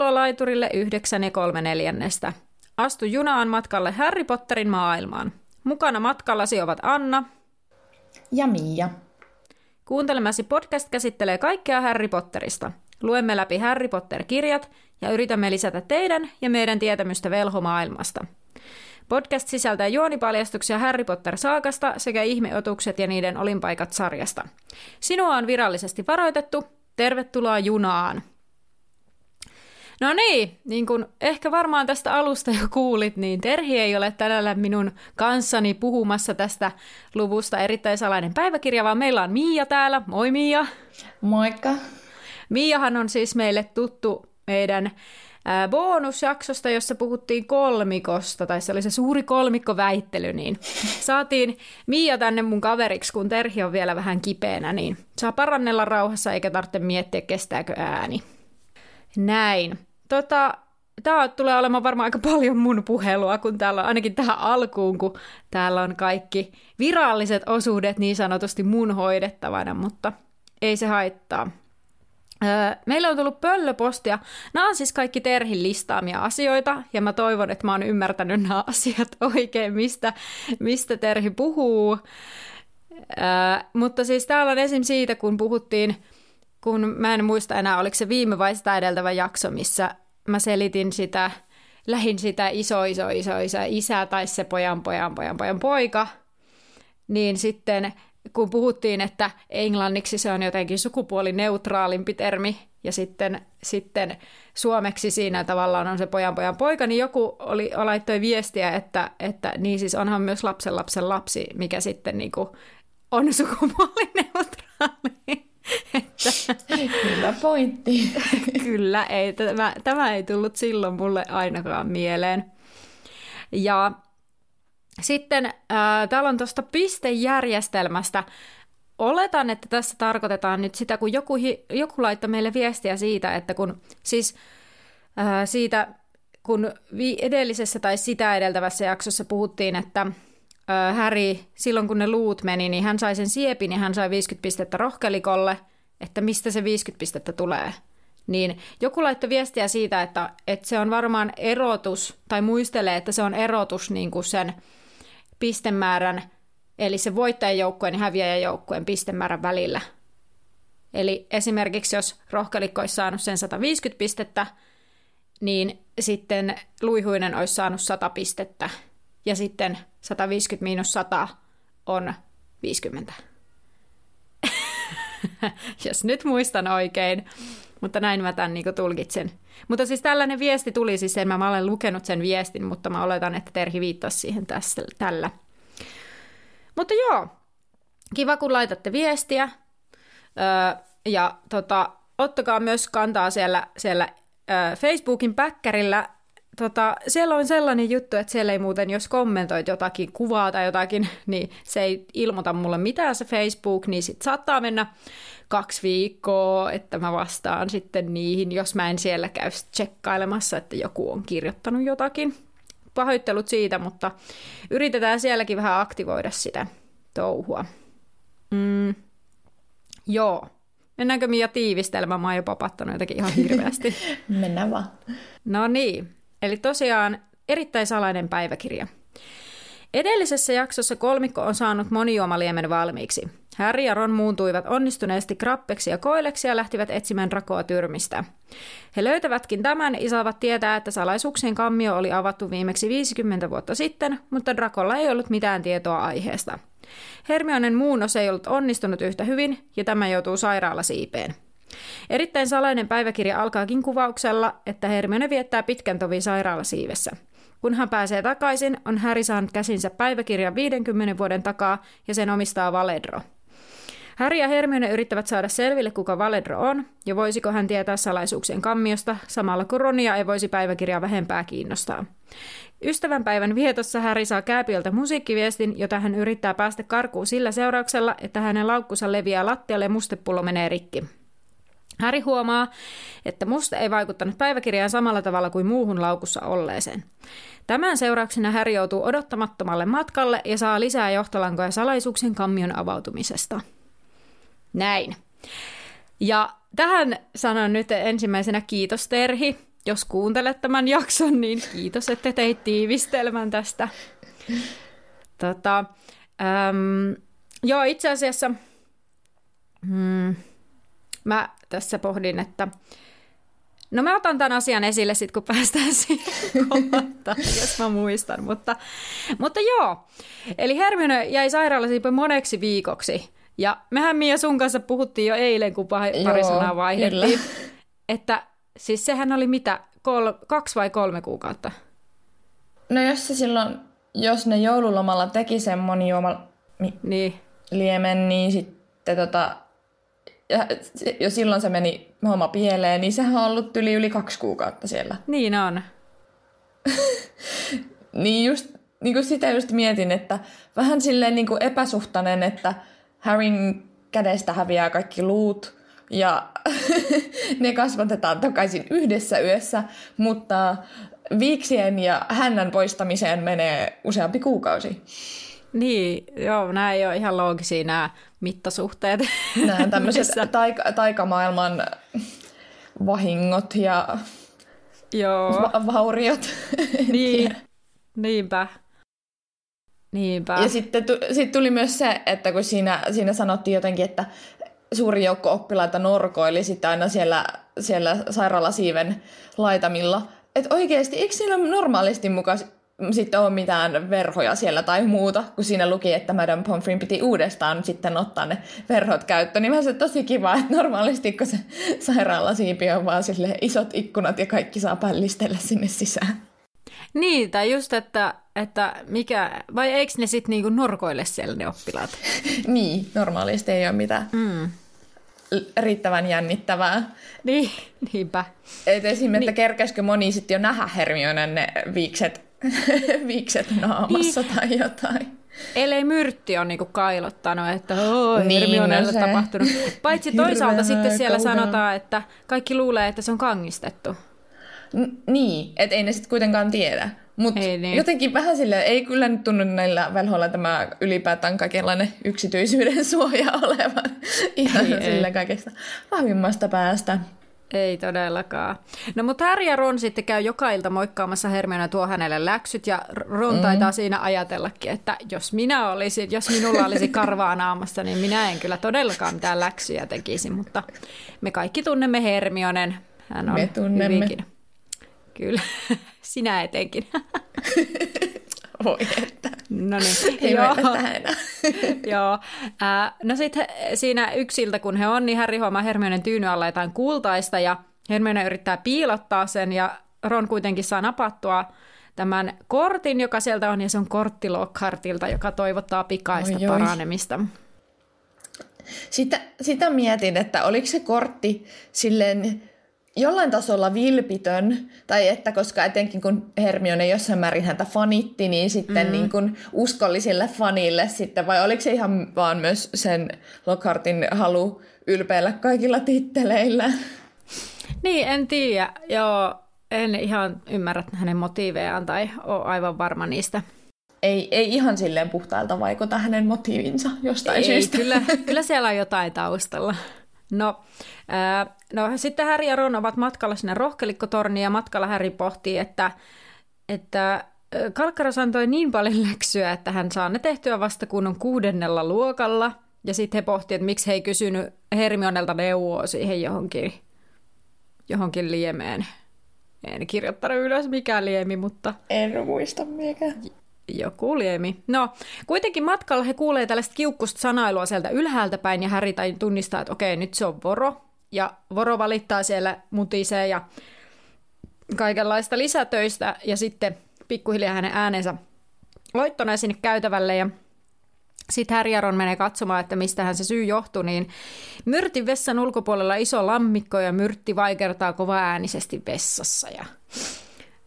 kellolaiturille yhdeksän ja kolme neljännestä. Astu junaan matkalle Harry Potterin maailmaan. Mukana matkallasi ovat Anna ja Mia. Kuuntelemasi podcast käsittelee kaikkea Harry Potterista. Luemme läpi Harry Potter-kirjat ja yritämme lisätä teidän ja meidän tietämystä velhomaailmasta. Podcast sisältää juonipaljastuksia Harry Potter-saakasta sekä ihmeotukset ja niiden olinpaikat sarjasta. Sinua on virallisesti varoitettu. Tervetuloa junaan! No niin, niin kuin ehkä varmaan tästä alusta jo kuulit, niin Terhi ei ole tänään minun kanssani puhumassa tästä luvusta erittäin salainen päiväkirja, vaan meillä on Miia täällä. Moi Miia! Moikka! Miahan on siis meille tuttu meidän bonusjaksosta, jossa puhuttiin kolmikosta, tai se oli se suuri kolmikkoväittely, niin saatiin Miia tänne mun kaveriksi, kun Terhi on vielä vähän kipeänä, niin saa parannella rauhassa eikä tarvitse miettiä, kestääkö ääni. Näin. Tota, Tämä tulee olemaan varmaan aika paljon mun puhelua, kun täällä on ainakin tähän alkuun, kun täällä on kaikki viralliset osuudet niin sanotusti mun hoidettavana, mutta ei se haittaa. Meillä on tullut pöllöpostia. Nämä on siis kaikki Terhin listaamia asioita, ja mä toivon, että mä oon ymmärtänyt nämä asiat oikein, mistä, mistä Terhi puhuu. mutta siis täällä on esim. siitä, kun puhuttiin, kun mä en muista enää, oliko se viime vai sitä edeltävä jakso, missä mä selitin sitä, lähin sitä iso, iso, iso, iso isä tai se pojan, pojan, pojan, pojan poika, niin sitten kun puhuttiin, että englanniksi se on jotenkin sukupuolineutraalimpi termi, ja sitten, sitten suomeksi siinä tavallaan on se pojan pojan poika, niin joku oli, laittoi viestiä, että, että niin siis onhan myös lapsen lapsen lapsi, mikä sitten niin kuin on sukupuolineutraali. Hyvä pointti. Kyllä, ei, tämä, tämä ei tullut silloin mulle ainakaan mieleen. Ja sitten äh, täällä on tuosta pistejärjestelmästä. Oletan, että tässä tarkoitetaan nyt sitä, kun joku, joku laittoi meille viestiä siitä, että kun siis äh, siitä, kun vi- edellisessä tai sitä edeltävässä jaksossa puhuttiin, että Häri, silloin kun ne luut meni, niin hän sai sen siepin ja hän sai 50 pistettä rohkelikolle, että mistä se 50 pistettä tulee. Niin joku laittoi viestiä siitä, että, että se on varmaan erotus, tai muistelee, että se on erotus niin kuin sen pistemäärän, eli se voittajajoukkueen ja häviäjäjoukkueen pistemäärän välillä. Eli esimerkiksi jos rohkelikko olisi saanut sen 150 pistettä, niin sitten luihuinen olisi saanut 100 pistettä, ja sitten 150 miinus 100 on 50. jos nyt muistan oikein. Mutta näin mä tämän niin tulkitsen. Mutta siis tällainen viesti tuli siis sen, mä olen lukenut sen viestin, mutta mä oletan, että Terhi viittasi siihen tässä, tällä. Mutta joo, kiva kun laitatte viestiä. Öö, ja tota, ottakaa myös kantaa siellä, siellä öö, Facebookin päkkärillä. Tota, siellä on sellainen juttu, että siellä ei muuten, jos kommentoit jotakin kuvaa tai jotakin, niin se ei ilmoita mulle mitään se Facebook, niin sit saattaa mennä kaksi viikkoa, että mä vastaan sitten niihin, jos mä en siellä käy tsekkailemassa, että joku on kirjoittanut jotakin. Pahoittelut siitä, mutta yritetään sielläkin vähän aktivoida sitä touhua. Mm. Joo. Mennäänkö Mia tiivistelmään? Mä oon jo papattanut jotenkin ihan hirveästi. Mennään vaan. No niin. Eli tosiaan erittäin salainen päiväkirja. Edellisessä jaksossa kolmikko on saanut monijuomaliemen valmiiksi. Harry ja Ron muuntuivat onnistuneesti krappeksi ja koileksi ja lähtivät etsimään rakoa tyrmistä. He löytävätkin tämän ja saavat tietää, että salaisuuksien kammio oli avattu viimeksi 50 vuotta sitten, mutta Drakolla ei ollut mitään tietoa aiheesta. Hermionen muunnos ei ollut onnistunut yhtä hyvin, ja tämä joutuu sairaalasiipeen. Erittäin salainen päiväkirja alkaakin kuvauksella, että Hermione viettää pitkän tovin sairaalasiivessä – kun hän pääsee takaisin, on Harry saanut käsinsä päiväkirjan 50 vuoden takaa ja sen omistaa Valedro. Harry ja Hermione yrittävät saada selville, kuka Valedro on, ja voisiko hän tietää salaisuuksien kammiosta, samalla kun Ronia ei voisi päiväkirjaa vähempää kiinnostaa. Ystävänpäivän vietossa Harry saa kääpiöltä musiikkiviestin, jota hän yrittää päästä karkuun sillä seurauksella, että hänen laukkunsa leviää lattialle ja mustepullo menee rikki. Häri huomaa, että musta ei vaikuttanut päiväkirjaan samalla tavalla kuin muuhun laukussa olleeseen. Tämän seurauksena Häri joutuu odottamattomalle matkalle ja saa lisää johtolankoja salaisuuksien kammion avautumisesta. Näin. Ja tähän sanon nyt ensimmäisenä kiitos Terhi, jos kuuntelet tämän jakson, niin kiitos, että teit tiivistelmän tästä. Tota, äm, joo, itse asiassa hmm, mä tässä pohdin, että No mä otan tämän asian esille sitten, kun päästään siihen kohtaan, jos mä muistan. Mutta, mutta joo, eli Hermione jäi sairaalasiin moneksi viikoksi. Ja mehän Mia sun kanssa puhuttiin jo eilen, kun pari sanaa vaihdettiin. Kyllä. Että siis sehän oli mitä, kol, kaksi vai kolme kuukautta? No jos se silloin, jos ne joululomalla teki sen monijuoma niin. liemen, niin sitten tota, ja jo silloin se meni homma pieleen, niin sehän on ollut yli yli kaksi kuukautta siellä. Niin on. niin just niin kuin sitä just mietin, että vähän silleen niin kuin epäsuhtainen, että Harryn kädestä häviää kaikki luut ja ne kasvatetaan takaisin yhdessä yössä, mutta viiksien ja hännän poistamiseen menee useampi kuukausi. Niin, joo, nämä ei ole ihan loogisia nämä mittasuhteet. Nämä tämmöiset taika, taikamaailman vahingot ja joo. Va- vauriot. Niin, niinpä. Niinpä. Ja sitten sit tuli myös se, että kun siinä, siinä sanottiin jotenkin, että suuri joukko oppilaita norkoili sitten aina siellä, siellä sairaalasiiven laitamilla. Että oikeasti, eikö siinä normaalisti mukaan sitten ole mitään verhoja siellä tai muuta, kun siinä luki, että Madame Pomfrin piti uudestaan sitten ottaa ne verhot käyttöön. Niin mä se tosi kiva, että normaalisti kun se sairaalasiipi on vaan sille isot ikkunat ja kaikki saa pällistellä sinne sisään. Niin, tai just, että, että mikä, vai eikö ne sitten niinku norkoille siellä ne oppilaat? niin, normaalisti ei ole mitään mm. riittävän jännittävää. Niin, niinpä. Et esim. että niin. kerkäskö moni sitten jo nähdä Hermionen ne viikset, viikset naamassa niin. tai jotain. Ellei Myrtti on niinku kailottanut, että oh, niin, Hermionelle no tapahtunut. Paitsi toisaalta sitten siellä kaukana. sanotaan, että kaikki luulee, että se on kangistettu. N- niin, että ei ne sitten kuitenkaan tiedä. Mutta niin. jotenkin vähän sille ei kyllä nyt tunnu näillä velhoilla tämä ylipäätään kaikenlainen yksityisyyden suoja olevan ihan ei, sille ei. kaikesta vahvimmasta päästä. Ei todellakaan. No mutta Harry ja Ron sitten käy joka ilta moikkaamassa Hermione tuo hänelle läksyt ja Ron mm. taitaa siinä ajatellakin, että jos minä olisin, jos minulla olisi karvaa naamassa, niin minä en kyllä todellakaan mitään läksyjä tekisi, mutta me kaikki tunnemme Hermionen. Hän on me tunnemme. hyvinkin Kyllä, sinä etenkin. Voi että. No niin. Ei Joo. Joo. Äh, no sitten siinä yksiltä, kun he on, niin Harry huomaa Hermionen tyyny alla jotain kultaista ja Hermione yrittää piilottaa sen ja Ron kuitenkin saa napattua tämän kortin, joka sieltä on, ja se on kortti Lockhartilta, joka toivottaa pikaista oi, paranemista. Sitä, sitä mietin, että oliko se kortti silleen jollain tasolla vilpitön, tai että koska etenkin kun Hermione jossain määrin häntä fanitti, niin sitten mm. niin kuin uskollisille fanille sitten, vai oliko se ihan vaan myös sen Lockhartin halu ylpeillä kaikilla titteleillä? Niin, en tiedä. Joo, en ihan ymmärrä hänen motiivejaan tai ole aivan varma niistä. Ei, ei ihan silleen puhtailta vaikuta hänen motiivinsa jostain ei, syystä. Kyllä, kyllä siellä on jotain taustalla. No, ää, no sitten Häri ja Ron ovat matkalla sinne rohkelikkotorniin ja matkalla Häri pohtii, että, että Kalkkaros antoi niin paljon läksyä, että hän saa ne tehtyä vasta kun on kuudennella luokalla. Ja sitten he pohtivat, että miksi he ei kysynyt Hermionelta neuvoa siihen johonkin, johonkin liemeen. En kirjoittanut ylös mikä liemi, mutta... En muista mikä. Joku liemi. No, kuitenkin matkalla he kuulee tällaista kiukkusta sanailua sieltä ylhäältä päin ja Häri tunnistaa, että okei, nyt se on Voro. Ja Voro valittaa siellä mutisee ja kaikenlaista lisätöistä ja sitten pikkuhiljaa hänen äänensä loittonee sinne käytävälle ja sitten Härjaron menee katsomaan, että mistähän se syy johtuu, niin Myrtin vessan ulkopuolella iso lammikko ja Myrtti vaikertaa kova äänisesti vessassa ja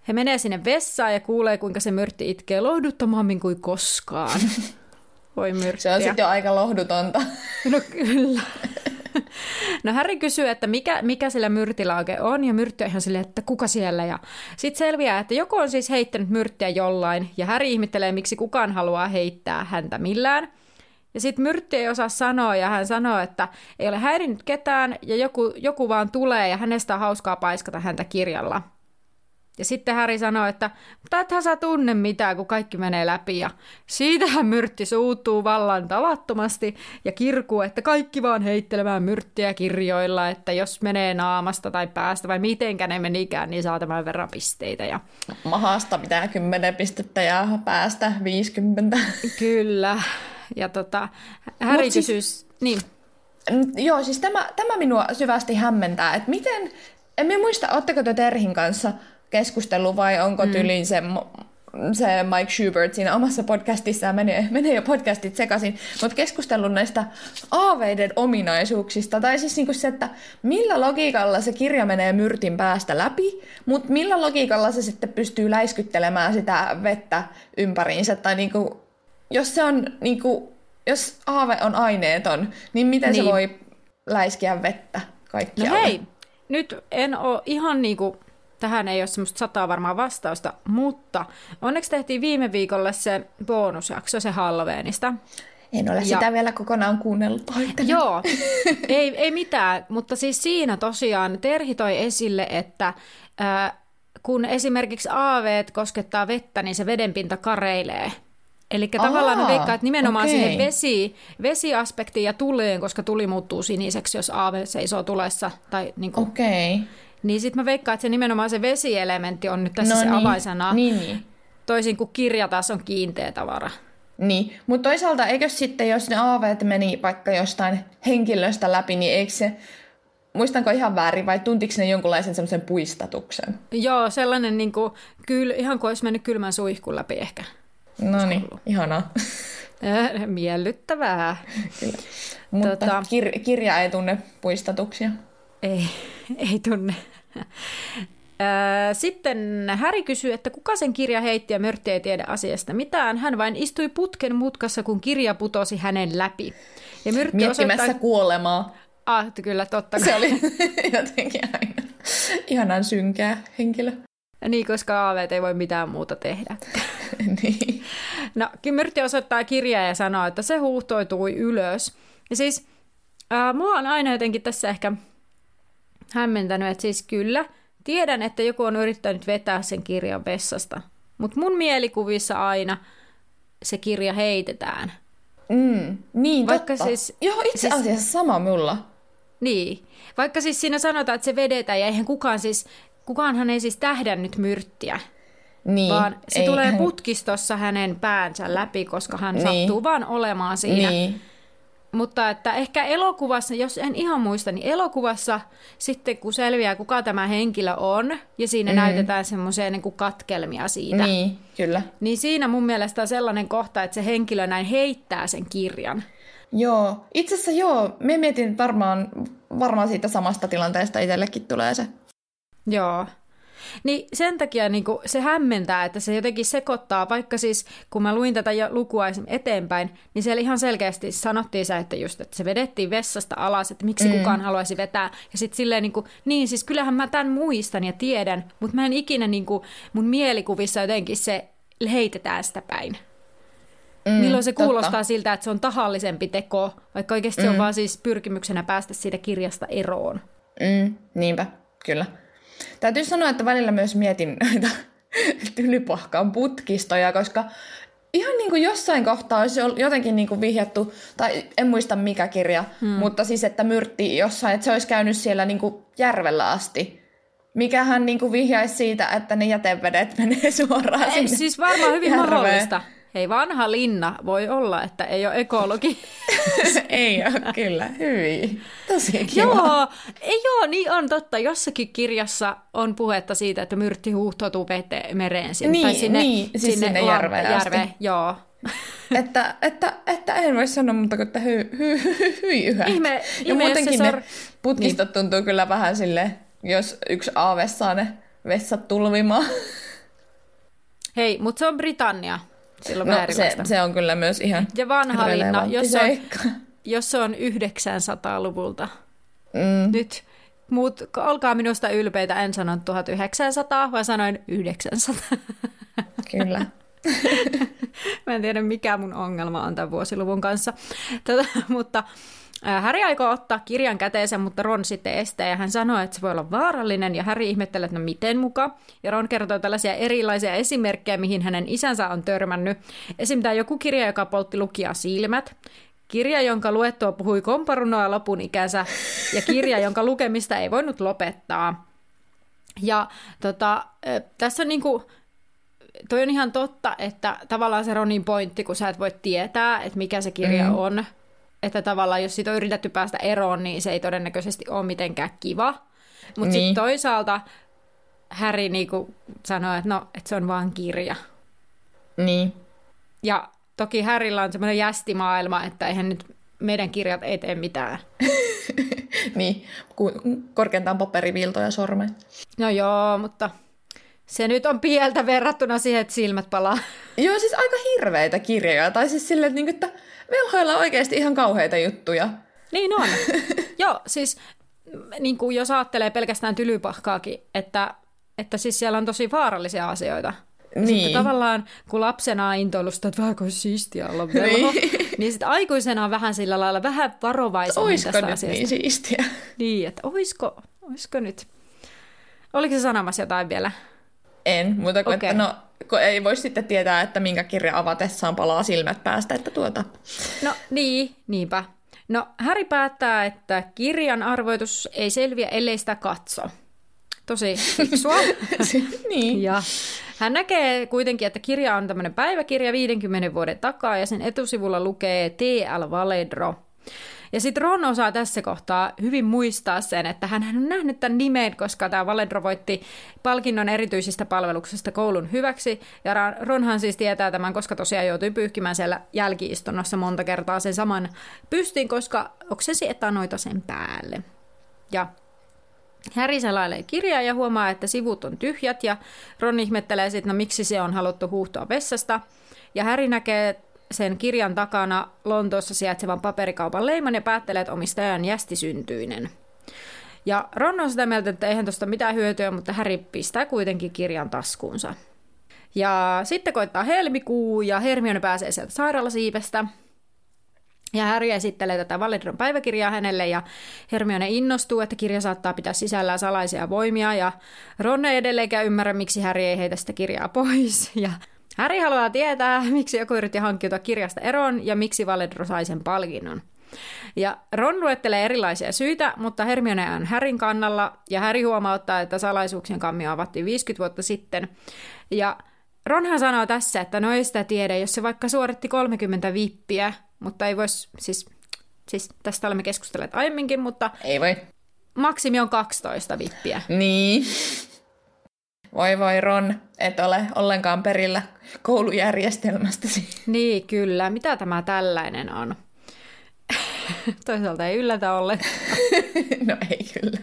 he menee sinne vessaan ja kuulee, kuinka se myrtti itkee lohduttomammin kuin koskaan. Voi myrttiä. Se on sitten jo aika lohdutonta. No kyllä. No Harry kysyy, että mikä, mikä sillä myrtillä oikein on, ja myrtti on ihan silleen, että kuka siellä. Ja sitten selviää, että joku on siis heittänyt myrttiä jollain, ja Harry ihmettelee, miksi kukaan haluaa heittää häntä millään. Ja sitten Myrtti ei osaa sanoa, ja hän sanoo, että ei ole häirinnyt ketään, ja joku, joku vaan tulee, ja hänestä on hauskaa paiskata häntä kirjalla. Ja sitten Häri sanoi, että mutta ethän sä tunne mitään, kun kaikki menee läpi. Ja siitähän myrtti suuttuu vallan tavattomasti ja kirkuu, että kaikki vaan heittelemään myrttiä kirjoilla, että jos menee naamasta tai päästä vai mitenkä ne menikään, niin saa tämän verran pisteitä. Ja... Mahasta pitää 10 pistettä ja päästä 50. Kyllä. Ja tota, Häri siis... kysyisi... Niin. Joo, siis tämä, tämä minua syvästi hämmentää, että miten, en muista, oletteko te Terhin kanssa keskustelu vai onko mm. tyliin se, se Mike Schubert siinä omassa podcastissaan, menee, menee jo podcastit sekaisin, mutta keskustellut näistä aaveiden ominaisuuksiista, tai siis niinku se, että millä logiikalla se kirja menee myrtin päästä läpi, mutta millä logiikalla se sitten pystyy läiskyttelemään sitä vettä ympäriinsä, tai niinku, jos se on niinku, jos aave on aineeton, niin miten niin. se voi läiskiä vettä kaikkialla? No hei, nyt en ole ihan niinku Tähän ei ole semmoista sataa varmaa vastausta, mutta onneksi tehtiin viime viikolla se bonusjakso, se Halloweenista. En ole ja... sitä vielä kokonaan kuunnellut. Pahoittelen. Joo, ei, ei mitään, mutta siis siinä tosiaan Terhi toi esille, että äh, kun esimerkiksi aaveet koskettaa vettä, niin se vedenpinta kareilee. Eli tavallaan ne veikkaa, että nimenomaan okay. siihen vesi, vesiaspektiin ja tuleen, koska tuli muuttuu siniseksi, jos aave seisoo tulessa. Tai niin kuin, okay. Niin sitten mä veikkaan, että se nimenomaan se vesielementti on nyt tässä no se niin. avaisana. Niin, niin. Toisin kuin kirja taas on kiinteä tavara. Niin, mutta toisaalta eikö sitten, jos ne aaveet meni vaikka jostain henkilöstä läpi, niin eikö se, muistanko ihan väärin vai tuntiko ne jonkunlaisen semmoisen puistatuksen? Joo, sellainen niin kuin, kyl, ihan kuin olisi mennyt kylmän suihkun läpi ehkä. No niin, ihanaa. Miellyttävää. Kyllä. Mutta tota, kir- kirja ei tunne puistatuksia. Ei, ei tunne. Sitten Häri kysyy, että kuka sen kirja heitti ja Mörtti ei tiedä asiasta mitään. Hän vain istui putken mutkassa, kun kirja putosi hänen läpi. Ja Myrtti Miettimässä osoittaa... kuolemaa. Ah, kyllä, totta. Se oli jotenkin aina ihanan synkää henkilö. Niin, koska aaveet ei voi mitään muuta tehdä. niin. No, Myrtti osoittaa kirjaa ja sanoo, että se huuhtoitui ylös. Ja siis äh, mua on aina jotenkin tässä ehkä hämmentänyt, että siis kyllä, tiedän, että joku on yrittänyt vetää sen kirjan vessasta, mutta mun mielikuvissa aina se kirja heitetään. Mm, niin, Vaikka totta. Siis, Joo, itse siis, asiassa sama mulla. Niin, vaikka siis siinä sanotaan, että se vedetään ja eihän kukaan siis, kukaanhan ei siis tähdännyt myrttiä. Niin, vaan se ei, tulee putkistossa hänen päänsä läpi, koska hän niin. sattuu vaan olemaan siinä. Niin. Mutta että ehkä elokuvassa, jos en ihan muista, niin elokuvassa sitten kun selviää, kuka tämä henkilö on, ja siinä mm. näytetään semmoisia niin kuin katkelmia siitä. Niin, kyllä. Niin siinä mun mielestä on sellainen kohta, että se henkilö näin heittää sen kirjan. Joo, itse asiassa joo. Me mietin varmaan, varmaan siitä samasta tilanteesta itsellekin tulee se. Joo. Niin sen takia niin kuin, se hämmentää, että se jotenkin sekoittaa, vaikka siis kun mä luin tätä lukua eteenpäin, niin siellä ihan selkeästi sanottiin se, että just, että se vedettiin vessasta alas, että miksi mm. kukaan haluaisi vetää. Ja sitten silleen niin kuin, niin siis kyllähän mä tämän muistan ja tiedän, mutta mä en ikinä niin kuin, mun mielikuvissa jotenkin se heitetään sitä päin. Mm, Milloin se kuulostaa totta. siltä, että se on tahallisempi teko, vaikka oikeasti mm. se on mm. vaan siis pyrkimyksenä päästä siitä kirjasta eroon. Mm, niinpä, kyllä. Täytyy sanoa, että välillä myös mietin näitä tylypahkaan putkistoja, koska ihan niin kuin jossain kohtaa olisi jotenkin niin kuin vihjattu, tai en muista mikä kirja, hmm. mutta siis että myrtti jossain, että se olisi käynyt siellä niin kuin järvellä asti. Mikähän niin kuin vihjaisi siitä, että ne jätevedet menee suoraan Ei, sinne Siis varmaan hyvin järveen. mahdollista. Hei, vanha linna voi olla, että ei ole ekologi. ei ole, kyllä. Hyvin. Tosi kiva. Joo, ei, joo, niin on totta. Jossakin kirjassa on puhetta siitä, että myrtti huuhtoutuu veteen mereen sinne. Niin, tai sinne, niin siis sinne, sinne järveen, järveen Joo. että, että, että en voi sanoa muuta kuin, että hy, hy, hy, hy, hyi yhä. Ihme, ja ihme, muutenkin sor... ne putkistot niin. tuntuu kyllä vähän sille, jos yksi aave saa ne vessat tulvimaan. Hei, mutta se on Britannia. Silloin no, se, se on kyllä myös ihan Ja vanha linna, jos, on, jos se on 900-luvulta. Mm. Nyt muut, olkaa minusta ylpeitä, en sanonut 1900, vaan sanoin 900. Kyllä. Mä en tiedä, mikä mun ongelma on tämän vuosiluvun kanssa. Tätä, mutta Häri aikoo ottaa kirjan käteensä, mutta Ron sitten estää ja hän sanoo, että se voi olla vaarallinen ja Häri ihmettelee, että no miten muka. Ja Ron kertoo tällaisia erilaisia esimerkkejä, mihin hänen isänsä on törmännyt. Esimerkiksi joku kirja, joka poltti lukia silmät. Kirja, jonka luettua puhui komparunoa lopun ikänsä ja kirja, jonka lukemista ei voinut lopettaa. Ja tota, tässä on niinku, toi on ihan totta, että tavallaan se Ronin pointti, kun sä et voi tietää, että mikä se kirja mm. on, että tavallaan jos siitä on yritetty päästä eroon, niin se ei todennäköisesti ole mitenkään kiva. Mutta niin. sitten toisaalta Harry niinku sanoi, että no, että se on vaan kirja. Niin. Ja toki Harrylla on semmoinen jästimaailma, että eihän nyt meidän kirjat ei tee mitään. niin, korkeintaan paperiviltoja sormen. No joo, mutta se nyt on pieltä verrattuna siihen, että silmät palaa. Joo, siis aika hirveitä kirjoja. Tai siis silleen, että, niinku, että velhoilla on oikeasti ihan kauheita juttuja. Niin on. Joo, siis niin kuin jos ajattelee pelkästään tylypahkaakin, että, että siis siellä on tosi vaarallisia asioita. Niin. Sitten tavallaan, kun lapsena on intoilusta, että vähän kuin siistiä olla velho, niin, niin sitten aikuisena on vähän sillä lailla vähän varovaisemmin oisko tästä nyt asiasta. niin siistiä? Niin, että oisko, oisko nyt? Oliko se sanomassa jotain vielä? En, mutta kun, okay. että no, kun ei voi sitten tietää, että minkä kirja avatessaan palaa silmät päästä, että tuota. No niin, niinpä. No Häri päättää, että kirjan arvoitus ei selviä, ellei sitä katso. Tosi fiksua. niin. Ja hän näkee kuitenkin, että kirja on tämmöinen päiväkirja 50 vuoden takaa ja sen etusivulla lukee T.L. Valedro. Ja sitten Ron osaa tässä kohtaa hyvin muistaa sen, että hän on nähnyt tämän nimen, koska tämä Valedro voitti palkinnon erityisistä palveluksesta koulun hyväksi. Ja Ronhan siis tietää tämän, koska tosiaan joutui pyyhkimään siellä jälkiistunnossa monta kertaa sen saman pystin, koska oksesi etanoita sen päälle. Ja Häri selailee kirjaa ja huomaa, että sivut on tyhjät ja Ron ihmettelee sitten, no miksi se on haluttu huuhtoa vessasta. Ja Häri näkee sen kirjan takana Lontoossa sijaitsevan paperikaupan leiman ja päättelee, että omistaja on jästisyntyinen. Ja Ron on sitä mieltä, että eihän tuosta mitään hyötyä, mutta Harry pistää kuitenkin kirjan taskuunsa. Ja sitten koittaa helmikuu ja Hermione pääsee sieltä sairaalasiivestä. Ja Harry esittelee tätä Valedron päiväkirjaa hänelle ja Hermione innostuu, että kirja saattaa pitää sisällään salaisia voimia ja Ron ei edelleenkään ymmärrä, miksi Harry ei heitä sitä kirjaa pois. Ja Harry haluaa tietää, miksi joku yritti hankkiutua kirjasta eroon ja miksi Valedro sai sen palkinnon. Ja Ron luettelee erilaisia syitä, mutta Hermione on Härin kannalla, ja Harry huomauttaa, että salaisuuksien kammio avattiin 50 vuotta sitten. Ja Ronhan sanoo tässä, että no ei sitä tiedä, jos se vaikka suoritti 30 vippiä, mutta ei voisi, siis, siis tästä olemme keskustelleet aiemminkin, mutta... Ei voi. Maksimi on 12 vippiä. Niin. Voi voi Ron, et ole ollenkaan perillä koulujärjestelmästäsi. Niin, kyllä. Mitä tämä tällainen on? Toisaalta ei yllätä ollen. no ei kyllä.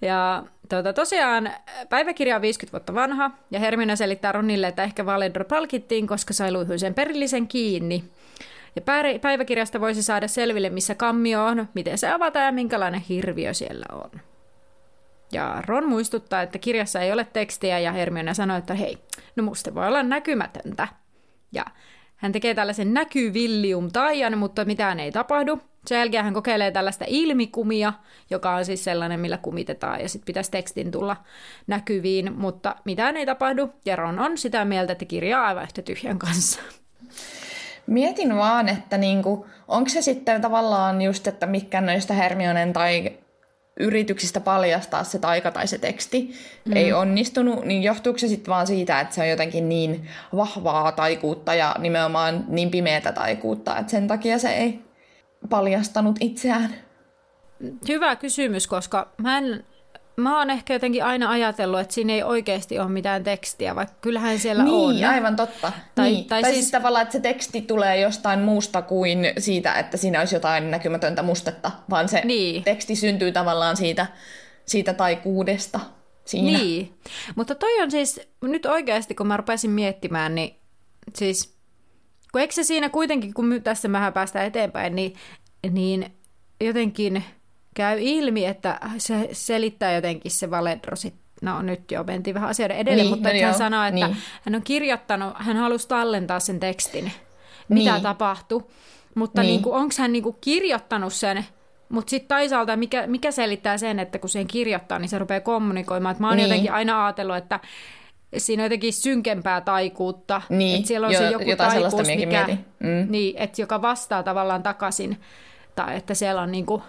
Ja tuota, tosiaan päiväkirja on 50 vuotta vanha, ja Hermione selittää Ronille, että ehkä Valedro palkittiin, koska sai luihuisen perillisen kiinni. Ja päiväkirjasta voisi saada selville, missä kammio on, miten se avataan ja minkälainen hirviö siellä on. Ja Ron muistuttaa, että kirjassa ei ole tekstiä ja Hermione sanoo, että hei, no musta voi olla näkymätöntä. Ja hän tekee tällaisen näkyvillium taian, mutta mitään ei tapahdu. Sen jälkeen hän kokeilee tällaista ilmikumia, joka on siis sellainen, millä kumitetaan, ja sitten pitäisi tekstin tulla näkyviin, mutta mitään ei tapahdu, ja Ron on sitä mieltä, että kirja on aivan yhtä tyhjän kanssa. Mietin vaan, että niinku, onko se sitten tavallaan just, että mikä noista Hermionen tai yrityksistä paljastaa se taika tai se teksti mm. ei onnistunut, niin johtuuko se sitten vaan siitä, että se on jotenkin niin vahvaa taikuutta ja nimenomaan niin pimeätä taikuutta, että sen takia se ei paljastanut itseään? Hyvä kysymys, koska mä en mä oon ehkä jotenkin aina ajatellut, että siinä ei oikeasti ole mitään tekstiä, vaikka kyllähän siellä niin, on. Niin, aivan totta. Tai, niin. tai, tai siis... siis tavallaan, että se teksti tulee jostain muusta kuin siitä, että siinä olisi jotain näkymätöntä mustetta, vaan se niin. teksti syntyy tavallaan siitä, siitä taikuudesta siinä. Niin, mutta toi on siis, nyt oikeasti kun mä rupesin miettimään, niin siis, kun eikö se siinä kuitenkin, kun tässä vähän päästään eteenpäin, niin, niin jotenkin – käy ilmi, että se selittää jotenkin se Valedro sit, no nyt jo mentiin vähän asioiden edelle, niin, mutta no hän sanoo, että niin. hän on kirjoittanut, hän halusi tallentaa sen tekstin. mitä Niin. tapahtui. Mutta Niin. niin. niin onko hän niin kuin kirjoittanut sen, mutta sitten toisaalta mikä, mikä selittää sen, että kun sen kirjoittaa, niin se rupeaa kommunikoimaan. Et mä oon Niin. niin. jotenkin aina ajatellut, että siinä on jotenkin synkempää taikuutta. Niin, että siellä on jo- se joku taikuus, mikä. Mm. niin, että joka vastaa tavallaan takaisin. Tai että siellä on niinku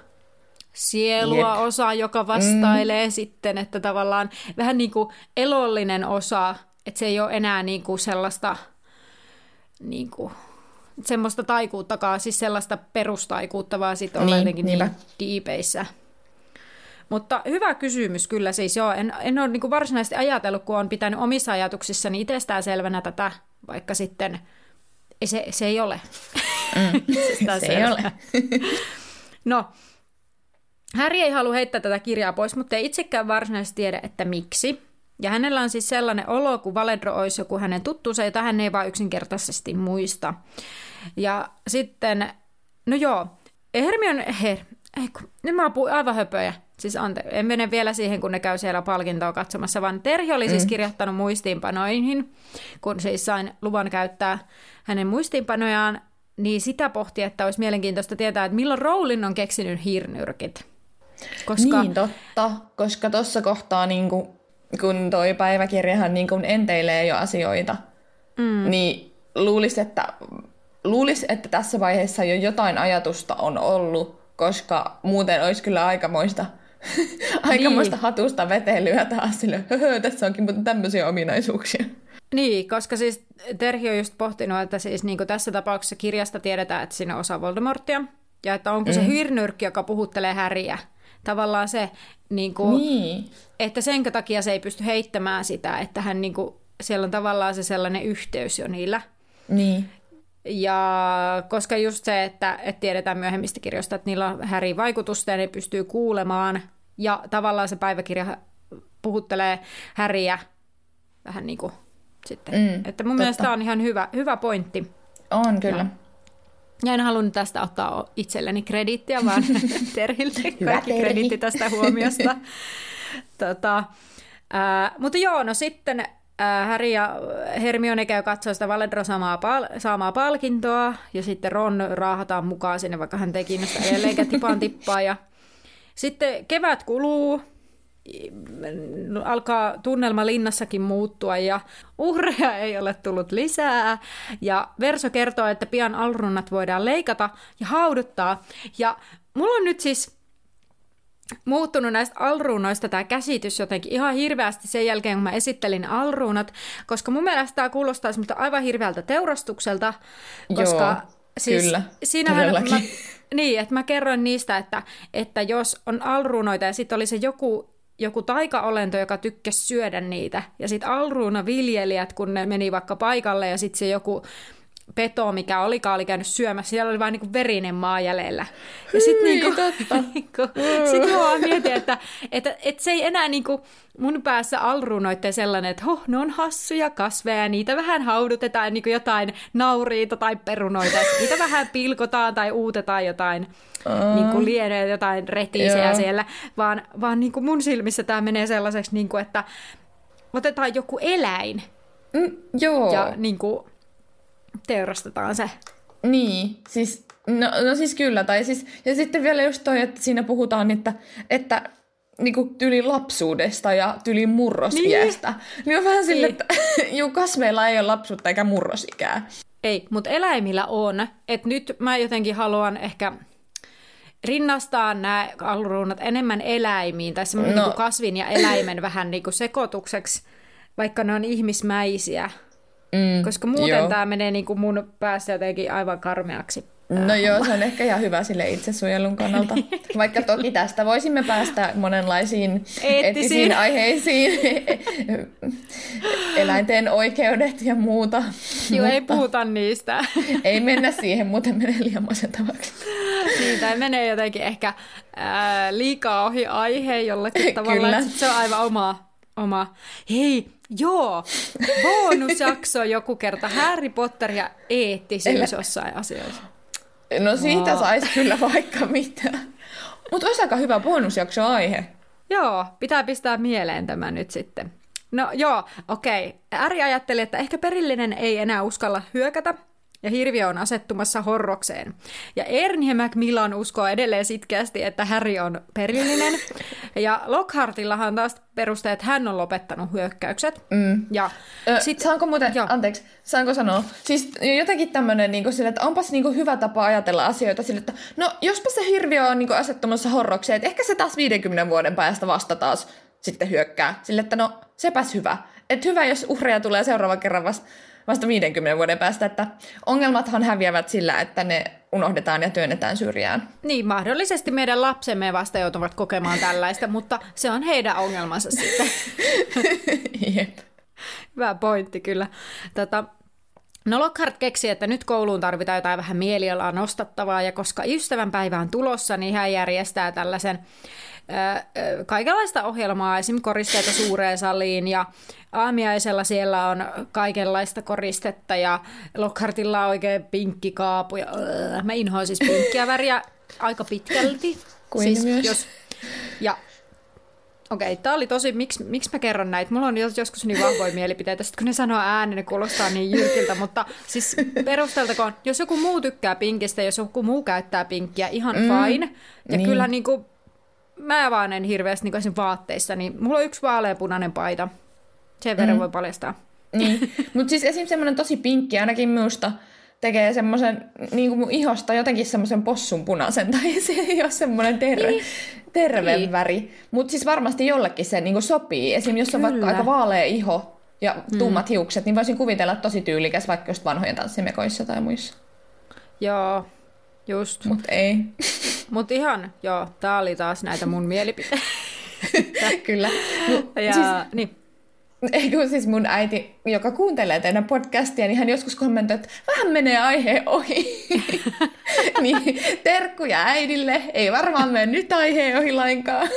sielua Jep. osa, joka vastailee mm. sitten, että tavallaan vähän niin kuin elollinen osa, että se ei ole enää niin kuin sellaista niin kuin, semmoista taikuuttakaan, siis sellaista perustaikuutta, vaan sitten ollaan Niin, jotenkin niin diipeissä. Mutta hyvä kysymys kyllä siis joo. En, en ole niin kuin varsinaisesti ajatellut, kun on pitänyt omissa ajatuksissani itsestään selvänä tätä, vaikka sitten ei se, se ei ole. Mm. Se ei ole. No, Häri ei halua heittää tätä kirjaa pois, mutta ei itsekään varsinaisesti tiedä, että miksi. Ja hänellä on siis sellainen olo, kun Valedro olisi joku hänen tuttuunsa, jota hän ei vaan yksinkertaisesti muista. Ja sitten, no joo, Hermione, her, ei kun, nyt mä puhun aivan höpöjä. Siis ante, en mene vielä siihen, kun ne käy siellä palkintoa katsomassa, vaan Terhi oli siis kirjoittanut muistiinpanoihin, kun siis sain luvan käyttää hänen muistiinpanojaan, niin sitä pohti, että olisi mielenkiintoista tietää, että milloin Rowling on keksinyt hirnyrkit. Koska Niin totta, koska tuossa kohtaa niin kuin, kun toi päiväkirjahan niin kuin enteilee jo asioita, mm. niin luulisi että, luulis, että tässä vaiheessa jo jotain ajatusta on ollut, koska muuten olisi kyllä aikamoista, aikamoista Niin. hatusta vetelyä taas sille, höhö, tässä onkin muuten tämmöisiä ominaisuuksia. Niin, koska siis Terhi on just pohtinut, että siis niin kuin tässä tapauksessa kirjasta tiedetään, että siinä on osa Voldemortia, ja että onko mm. se hirnyrkki, joka puhuttelee Häriä. Tavallaan se, niin kuin, Niin. että senkö takia se ei pysty heittämään sitä, että hän niin kuin, siellä on tavallaan se sellainen yhteys jo niillä. Niin. Ja koska just se, että, että tiedetään myöhemmistä kirjoista, että niillä on häri vaikutusta ja ne pystyy kuulemaan, ja tavallaan se päiväkirja puhuttelee häriä vähän niin kuin sitten. Mm, että mun totta. mielestä tämä on ihan hyvä, hyvä pointti. On kyllä. Ja en halunnut tästä ottaa itselleni krediittiä, vaan Terhille Hyvä kaikki Terhi. krediitti tästä huomiosta. tota, ää, mutta joo, no sitten ää, Harry ja Hermione käy katsoa sitä Valedro saamaa, pal- saamaa palkintoa, ja sitten Ron raahataan mukaan sinne, vaikka hän ei kiinnosta edelleenkään tipan tippaa. Ja sitten kevät kuluu, alkaa tunnelma linnassakin muuttua ja uhreja ei ole tullut lisää. Ja Verso kertoo, että pian alrunnat voidaan leikata ja hauduttaa. Ja mulla on nyt siis muuttunut näistä alruunoista tämä käsitys jotenkin ihan hirveästi sen jälkeen, kun mä esittelin alruunat, koska mun mielestä tämä kuulostaa semmoista aivan hirveältä teurastukselta, koska Joo, siis kyllä, siinähän todellakin. mä, niin, että mä kerroin niistä, että, että jos on alruunoita ja sitten oli se joku, joku taikaolento, joka tykkäsi syödä niitä, ja sitten alruuna viljelijät, kun ne meni vaikka paikalle ja sitten se joku peto, mikä olikaan, oli käynyt syömässä, siellä oli vain niinku verinen maa jäljellä. Ja sitten Hyi, niinku, totta. niinku, sit mä vaan mietin, että, että, että se ei enää niinku mun päässä alruunoitte sellainen, että huh, ne on hassuja kasveja ja niitä vähän haudutetaan niinku jotain nauriita tai perunoita. Niitä vähän pilkotaan tai uutetaan jotain Aa. niinku lienee jotain retiisejä Joo. siellä, vaan, vaan niinku mun silmissä tämä menee sellaiseksi, niinku, että otetaan joku eläin Mm, joo. ja niinku, teurastetaan se. Niin, siis, no, no siis kyllä, tai siis, ja sitten vielä just toi, että siinä puhutaan, että, että niinku tyli lapsuudesta ja tyli murrosiästä. Niin, niin on vähän silleen, Niin. että juu, kasveilla ei ole lapsuutta eikä murrosikää. Ei, mutta eläimillä on. Et nyt mä jotenkin haluan ehkä rinnastaa nämä alruunat enemmän eläimiin, tai semmoinen No. no. niin kasvin ja eläimen vähän niin kuin sekoitukseksi, vaikka ne on ihmismäisiä. Mm, Koska muuten joo. tämä menee niin kuin mun päässä jotenkin aivan karmeaksi. No joo, se on ehkä ihan hyvä sille itsesuojelun kannalta. Vaikka toki tästä voisimme päästä monenlaisiin Eettisiin. eettisiin aiheisiin, eläinten oikeudet ja muuta. Joo, ei puhuta niistä. ei mennä siihen, muuten menee liian masentavaksi. niin, tai menee jotenkin ehkä ää, liikaa ohi aiheen jollakin tavalla. Kyllä. se on aivan oma, oma. Hei, joo, bonusjakso joku kerta. Harry Potter ja eettisyys jossain asioissa. No siitä Aa. saisi kyllä vaikka mitä. Mutta olisi aika hyvä bonusjakso aihe. Joo, pitää pistää mieleen tämä nyt sitten. No joo, okei. Äri ajatteli, että ehkä perillinen ei enää uskalla hyökätä, ja hirviö on asettumassa horrokseen. Ja Ernie Macmillan uskoo edelleen sitkeästi, että Harry on perillinen. Ja Lockhartillahan taas perusteet, että hän on lopettanut hyökkäykset. Mm. Ja Ö, sit, saanko muuten, Joo. anteeksi, saanko sanoa? Siis jotenkin tämmöinen, niin sille, että onpas niin hyvä tapa ajatella asioita sille, että no jospa se hirviö on niin asettumassa horrokseen, että ehkä se taas 50 vuoden päästä vasta taas sitten hyökkää. Sille, että no sepäs hyvä. Että hyvä, jos uhreja tulee seuraava kerran vasta, vasta 50 vuoden päästä, että ongelmathan häviävät sillä, että ne unohdetaan ja työnnetään syrjään. niin, mahdollisesti meidän lapsemme vasta joutuvat kokemaan tällaista, mutta se on heidän ongelmansa sitten. Jep. Hyvä pointti kyllä. Tota, no Lockhart keksi, että nyt kouluun tarvitaan jotain vähän mielialaa nostattavaa, ja koska ystävänpäivä on tulossa, niin hän järjestää tällaisen kaikenlaista ohjelmaa, esim. koristeita suureen saliin, ja aamiaisella siellä on kaikenlaista koristetta, ja Lockhartilla on oikein pinkki kaapu, ja mä inhoan siis pinkkiä väriä aika pitkälti. Kuin siis, myös. Jos, ja Okei, tämä oli tosi, miksi, miksi mä kerron näitä? Mulla on jos- joskus niin vahvoja mielipiteitä, sitten kun ne sanoo ääneen, ne kuulostaa niin jyrkiltä, mutta siis perusteltakoon, jos joku muu tykkää pinkistä, jos joku muu käyttää pinkkiä, ihan mm, fine. Ja niin. kyllä niin kuin, mä vaan en hirveästi niin vaatteissa, niin mulla on yksi vaaleanpunainen paita. Sen verran mm. voi paljastaa. Niin. Mutta siis esim. semmoinen tosi pinkki ainakin minusta tekee semmoisen niin kuin mun ihosta jotenkin semmoisen possun punaisen, tai se ei ole semmoinen terve, niin. terve Niin. väri. Mutta siis varmasti jollekin se niin kuin sopii. Esim. jos on vaikka Kyllä. aika vaalea iho ja tummat mm. hiukset, niin voisin kuvitella että tosi tyylikäs vaikka just vanhojen tanssimekoissa tai muissa. Joo, just. Mutta ei. Mutta ihan, joo, tää oli taas näitä mun mielipiteitä. Kyllä. No, Ja, siis, niin. eikö siis mun äiti, joka kuuntelee teidän podcastia, niin hän joskus kommentoi, että vähän menee aihe ohi. niin terkkuja äidille, ei varmaan mene nyt aihe ohi lainkaan.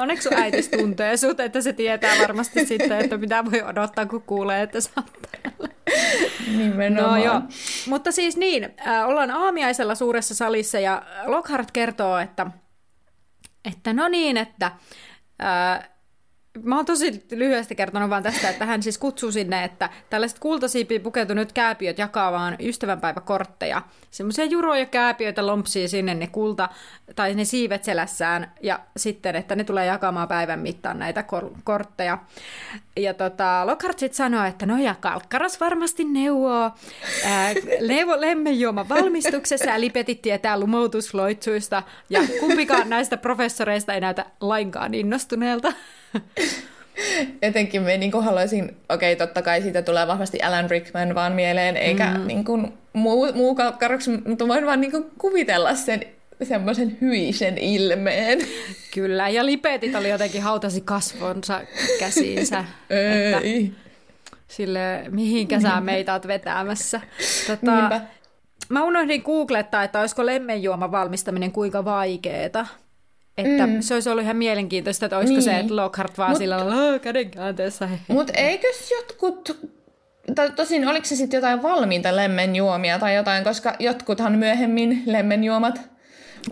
Onneksi sun äitis tuntee sut, että se tietää varmasti sitten, että mitä voi odottaa, kun kuulee, että sä oot täällä. Nimenomaan. No joo, mutta siis niin, äh, ollaan aamiaisella suuressa salissa ja Lockhart kertoo, että, että no niin, että äh, Mä oon tosi lyhyesti kertonut vaan tästä, että hän siis kutsuu sinne, että tällaiset kultasiipiin pukeutuneet kääpiöt jakaa vaan ystävänpäiväkortteja. Semmoisia juroja kääpiöitä lompsii sinne ne kulta, tai ne siivet selässään, ja sitten, että ne tulee jakamaan päivän mittaan näitä kor- kortteja. Ja tota, Lockhart sitten sanoo, että no ja Kalkkaras varmasti neuvoo ää, neuvo lemmenjuoma valmistuksessa, ja Lipetit tietää lumoutusloitsuista, ja kumpikaan näistä professoreista ei näytä lainkaan innostuneelta. Etenkin me niin haluaisin, okei totta kai siitä tulee vahvasti Alan Rickman vaan mieleen, eikä mm. niin kuin, muu, muu kalkkaroksi, mutta voin vaan niin kuin, kuvitella sen semmoisen hyisen ilmeen. Kyllä, ja lipetit oli jotenkin hautasi kasvonsa käsiinsä. että Ei. sille, mihinkä sä meitä oot vetämässä. Tota, Niinpä. mä unohdin googlettaa, että olisiko lemmenjuoman valmistaminen kuinka vaikeeta. Että mm. se olisi ollut ihan mielenkiintoista, että olisiko niin. se, että Lockhart vaan Mut- sillä lailla käden käänteessä. Mutta eikös jotkut, tai tosin oliko se sitten jotain valmiita lemmenjuomia tai jotain, koska jotkuthan myöhemmin lemmenjuomat,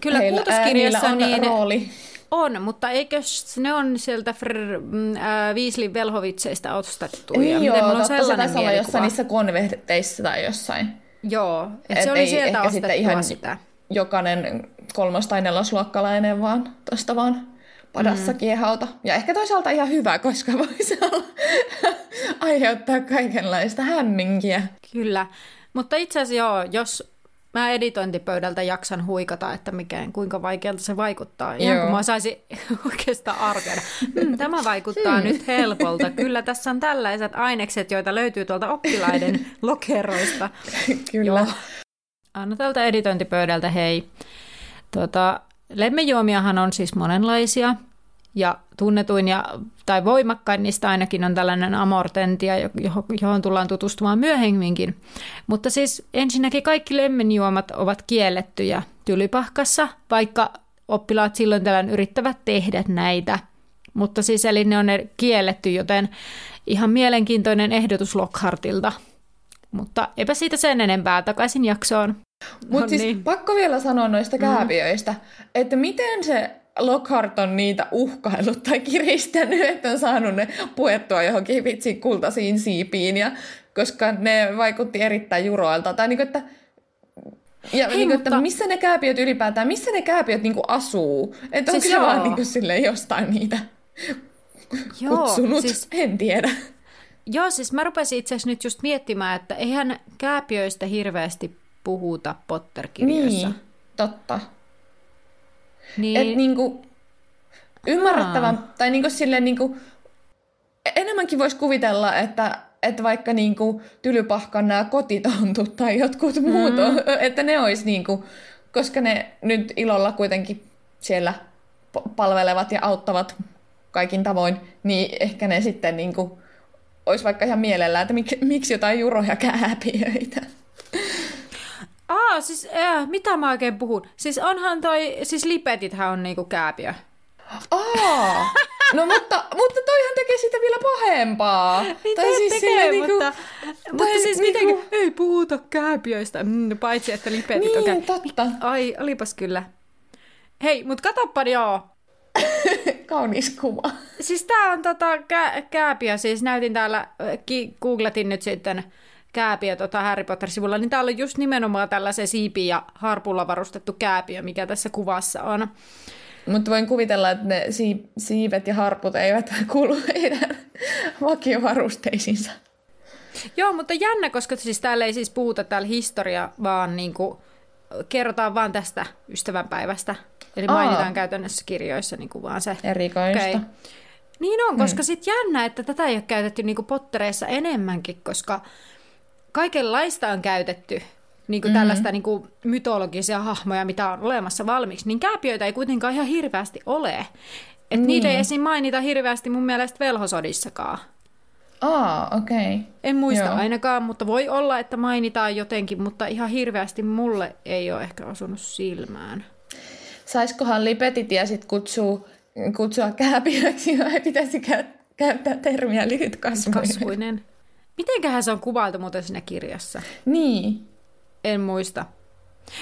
Kyllä heillä- ää, kultaskirjassa on niin rooli. on, mutta eikö ne on sieltä Fr, mm, äh, Weasley Velhovitseista ostettu? Niin ja joo, miten on totta, se sellainen taisi olla jossain niissä konverteissa tai jossain. Joo, et Et se oli ei sieltä ostettua ihan- sitä. Jokainen kolmas- tai nelosluokkalainen vaan tosta vaan padassa mm. kiehauta. Ja ehkä toisaalta ihan hyvä, koska voisi olla aiheuttaa kaikenlaista hämminkiä. Kyllä, mutta itse asiassa joo, jos mä editointipöydältä jaksan huikata, että mikä, kuinka vaikealta se vaikuttaa. Ihan Joo. kun mä saisin oikeastaan arvioida. Mm, tämä vaikuttaa Hmm. nyt helpolta. Kyllä tässä on tällaiset ainekset, joita löytyy tuolta oppilaiden lokeroista. Kyllä. Joo. Anna tältä editointipöydältä hei. Tuota, lemmenjuomiahan on siis monenlaisia. Ja tunnetuin ja, tai voimakkain niistä ainakin on tällainen amortentia, johon, johon tullaan tutustumaan myöhemminkin. Mutta siis ensinnäkin kaikki lemmenjuomat ovat kiellettyjä tylypahkassa, vaikka oppilaat silloin tällöin yrittävät tehdä näitä. Mutta siis eli ne on ne kielletty, joten ihan mielenkiintoinen ehdotus Lockhartilta. Mutta eipä siitä sen enempää takaisin jaksoon. Mutta No siis niin. pakko vielä sanoa noista kääpiöistä, että miten se Lockhart on niitä uhkaillut tai kiristänyt, että on saanut ne puettua johonkin vitsin kultaisiin siipiin ja koska ne vaikutti erittäin juroilta. Tai niinku, että ja Hei, niin kuin, että mutta- missä ne kääpiöt ylipäätään, missä ne kääpiöt niin kuin asuu? Että Siis onko se joo. vaan niin kuin sille jostain niitä kutsunut? siis, En tiedä. Joo, siis mä rupesin itse asiassa nyt just miettimään, että eihän kääpiöistä hirveästi puhuta Potter-kirjoissa. Niin, totta. Niin, Et niinku, ymmärrettävän, tai niinku silleen niinku, enemmänkin voisi kuvitella, että, että vaikka niinku tylypahkan nämä kotitontut tai jotkut muut, mm. että ne olisi niinku, koska ne nyt ilolla kuitenkin siellä palvelevat ja auttavat kaikin tavoin, niin ehkä ne sitten niinku, olisi vaikka ihan mielellään, että mik, miksi jotain juroja kääpiöitä. Aa, siis äh, mitä mä oikein puhun? Siis onhan toi, siis lipetithän on niinku kääpiö. Aa, no mutta, mutta toihan tekee sitä vielä pahempaa. Niin Tai siis tekee, silleen mutta, mutta tai siis niinku- miten, ei puhuta kääpiöistä, mm, paitsi että lipetit on Niin, kää- totta. Ai, olipas kyllä. Hei, mut katoppa joo. Kaunis kuva. Siis tää on tota kä- kääpiö, siis näytin täällä, äh, ki- googletin nyt sitten kääpiö tota Harry Potter-sivulla, niin täällä on just nimenomaan tällaisen siipi ja harpulla varustettu kääpiö, mikä tässä kuvassa on. Mutta voin kuvitella, että ne siip- siivet ja harput eivät kuulu heidän vakiovarusteisiinsa. Joo, mutta jännä, koska siis täällä ei siis puhuta täällä historia, vaan niinku, kerrotaan vaan tästä ystävänpäivästä. Eli Aa. mainitaan käytännössä kirjoissa niinku vaan se. Erikoista. Okei. Niin on, koska sitten jännä, että tätä ei ole käytetty niinku pottereissa enemmänkin, koska kaikenlaista on käytetty niinku mm-hmm. tällaista niinku mytologisia hahmoja, mitä on olemassa valmiiksi, niin kääpiöitä ei kuitenkaan ihan hirveästi ole. Et niin. Niitä ei esim. mainita hirveästi mun mielestä velhosodissakaan. Aa, okei. Okay. En muista Joo. Ainakaan, mutta voi olla, että mainitaan jotenkin, mutta ihan hirveästi mulle ei ole ehkä osunut silmään. Saiskohan lipetit ja sit kutsua, kutsua kääpiöiksi vai pitäisi kä- käyttää termiä lyhytkasvuinen? Kasvuinen. Mitenköhän se on kuvailtu muuten siinä kirjassa? Niin. En muista.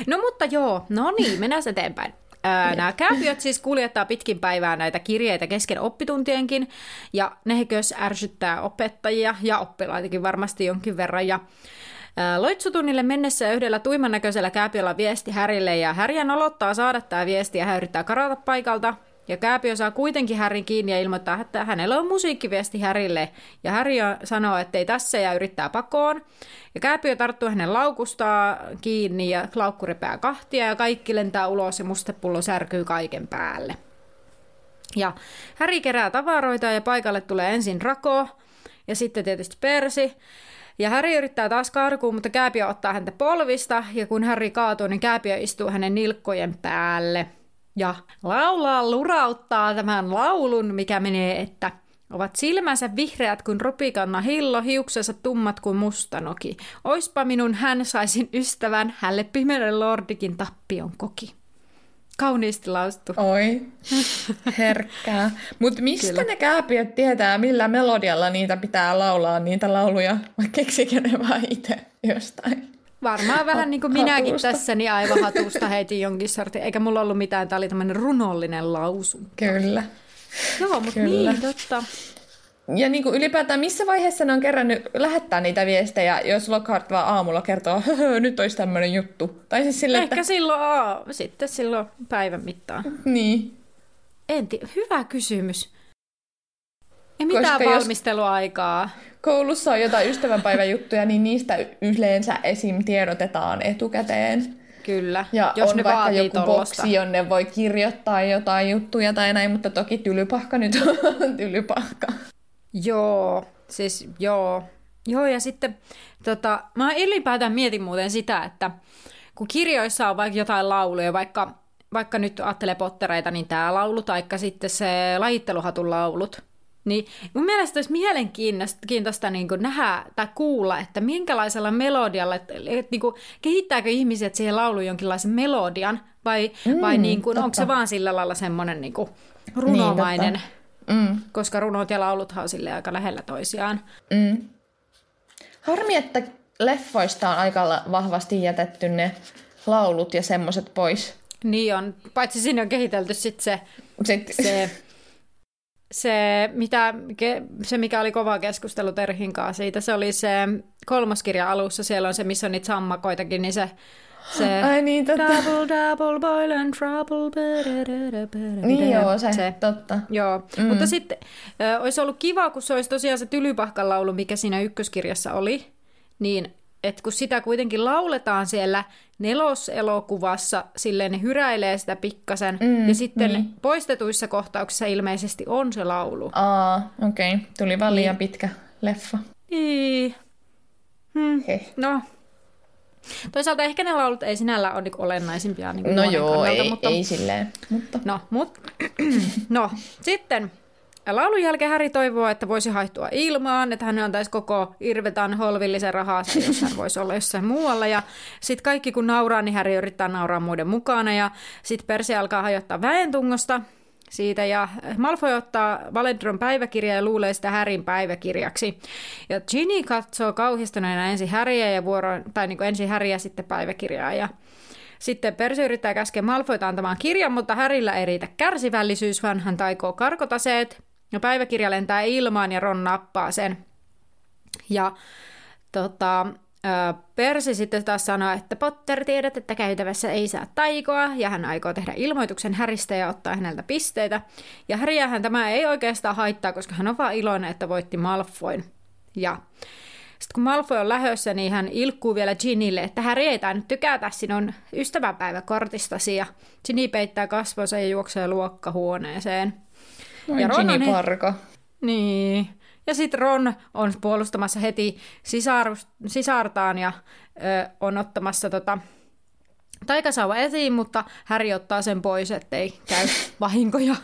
No mutta joo, no niin, mennään eteenpäin. Ää, nämä kääpiöt siis kuljettaa pitkin päivää näitä kirjeitä kesken oppituntienkin, ja ne myös ärsyttää opettajia ja oppilaitakin varmasti jonkin verran. Ja Loitsutunnille mennessä yhdellä tuiman näköisellä kääpiöllä viesti Härille, ja Härjä nolottaa saada tämä viesti, ja hän yrittää karata paikalta. Ja Kääpiö saa kuitenkin Härin kiinni ja ilmoittaa, että hänellä on musiikkiviesti Härille. Ja Häri sanoo, että ei tässä ja yrittää pakoon. Ja Kääpiö tarttuu hänen laukustaan kiinni ja laukku repeää kahtia ja kaikki lentää ulos ja mustepullo särkyy kaiken päälle. Ja Häri kerää tavaroita ja paikalle tulee ensin Rako ja sitten tietysti Persi. Ja Häri yrittää taas karkuun, mutta Kääpiö ottaa häntä polvista ja kun Häri kaatuu, niin Kääpiö istuu hänen nilkkojen päälle. Ja laulaa lurauttaa tämän laulun, mikä menee, että ovat silmänsä vihreät kuin ropikanna hillo, hiuksensa tummat kuin mustanoki. Oispa minun hän saisin ystävän, hälle pimeälle lordikin tappion koki. Kauniisti lausuttu. Oi, herkkää. Mutta mistä Kyllä. ne kääpiöt tietää, millä melodialla niitä pitää laulaa, niitä lauluja, vai keksikö ne vaan itse jostain? Varmaan vähän niin kuin minäkin Hatusta. tässä, niin aivan hatusta heitin jonkin sortin. Eikä mulla ollut mitään, tämä oli tämmöinen runollinen lausu. Kyllä. Joo, mutta Kyllä. niin, totta. Ja niin kuin ylipäätään, missä vaiheessa ne on kerännyt lähettää niitä viestejä, jos Lockhart vaan aamulla kertoo, nyt olisi tämmöinen juttu. Tai siis sille, Ehkä että... silloin, aa, sitten silloin päivän mittaan. Niin. En tiedä, hyvä kysymys. Ei mitään Koska jos- valmisteluaikaa. Koulussa on jotain ystävänpäiväjuttuja, niin niistä yleensä esim. tiedotetaan etukäteen. Kyllä, Ja jos on ne vaikka joku tollasta. boksi, jonne voi kirjoittaa jotain juttuja tai näin, mutta toki tylypahka nyt on tylypahka. Joo, siis joo. Joo, ja sitten tota, mä ylipäätään mietin muuten sitä, että kun kirjoissa on vaikka jotain lauluja, vaikka, vaikka nyt ajattelee pottereita, niin tämä laulu, taikka sitten se lajitteluhatun laulut, niin mun mielestä olisi mielenkiintoista niin kuin nähdä tai kuulla, että minkälaisella melodialla, että, että niin kuin, kehittääkö ihmiset siihen lauluun jonkinlaisen melodian, vai, mm, vai niin kuin, onko totta. se vaan sillä lailla semmoinen niin kuin runomainen, totta. Mm, koska runot ja lauluthan on sille aika lähellä toisiaan. mm. Harmi, että leffoista on aika vahvasti jätetty ne laulut ja semmoset pois. Niin on, paitsi sinne on kehitelty sitten se, Sitten, se se, mitä, se, mikä oli kova keskustelu Terhin kanssa siitä, se oli se kolmoskirja alussa, siellä on se, missä on niitä sammakoitakin, niin se se Ai niin, totta. Double, double, boil and trouble. Niin joo, se, se. totta. Joo, mm. mutta sitten olisi ollut kiva, kun se olisi tosiaan se Tylypahkan laulu, mikä siinä ykköskirjassa oli, niin että kun sitä kuitenkin lauletaan siellä neloselokuvassa, silleen ne hyräilee sitä pikkasen, mm, ja sitten niin. poistetuissa kohtauksissa ilmeisesti on se laulu. Aa, okei. Okay. Tuli vaan liian niin. pitkä leffa. Niin. Hmm. No, Toisaalta ehkä ne laulut ei sinällä ole niin olennaisimpia niin No joo, kannalta, ei, mutta... ei silleen. Mutta... No, mut... no, sitten laulun jälkeen Häri toivoo, että voisi haihtua ilmaan, että hän antaisi koko Irvetan holvillisen rahaa, jos hän voisi olla jossain muualla. Ja sitten kaikki kun nauraa, niin Häri yrittää nauraa muiden mukana. Ja sitten Persi alkaa hajottaa väentungosta siitä ja Malfoy ottaa Valedron päiväkirjaa ja luulee sitä Härin päiväkirjaksi. Ja Ginny katsoo kauhistuneena ensin Häriä ja vuoroin, tai niin kuin ensin Häriä sitten päiväkirjaa ja sitten Percy yrittää käskeä Malfoyta antamaan kirjan, mutta Härillä ei riitä kärsivällisyys, vaan hän taikoo karkotaseet. Ja päiväkirja lentää ilmaan ja Ron nappaa sen. Ja tota, Persi sitten taas sanoo, että Potter tiedät, että käytävässä ei saa taikoa, ja hän aikoo tehdä ilmoituksen Häristä ja ottaa häneltä pisteitä. Ja Häriähän tämä ei oikeastaan haittaa, koska hän on vaan iloinen, että voitti Malfoin. Ja sitten kun Malfoy on lähössä, niin hän ilkkuu vielä Ginille, että Harry ei nyt tykätä sinun ystävänpäiväkortistasi. Ja Ginny peittää kasvonsa ja juoksee luokkahuoneeseen. Noin ja Ginny parka. Niin. Ja sitten Ron on puolustamassa heti sisar, sisartaan ja ö, on ottamassa tota, taikasauva esiin, mutta Häri ottaa sen pois, ettei käy vahinkoja.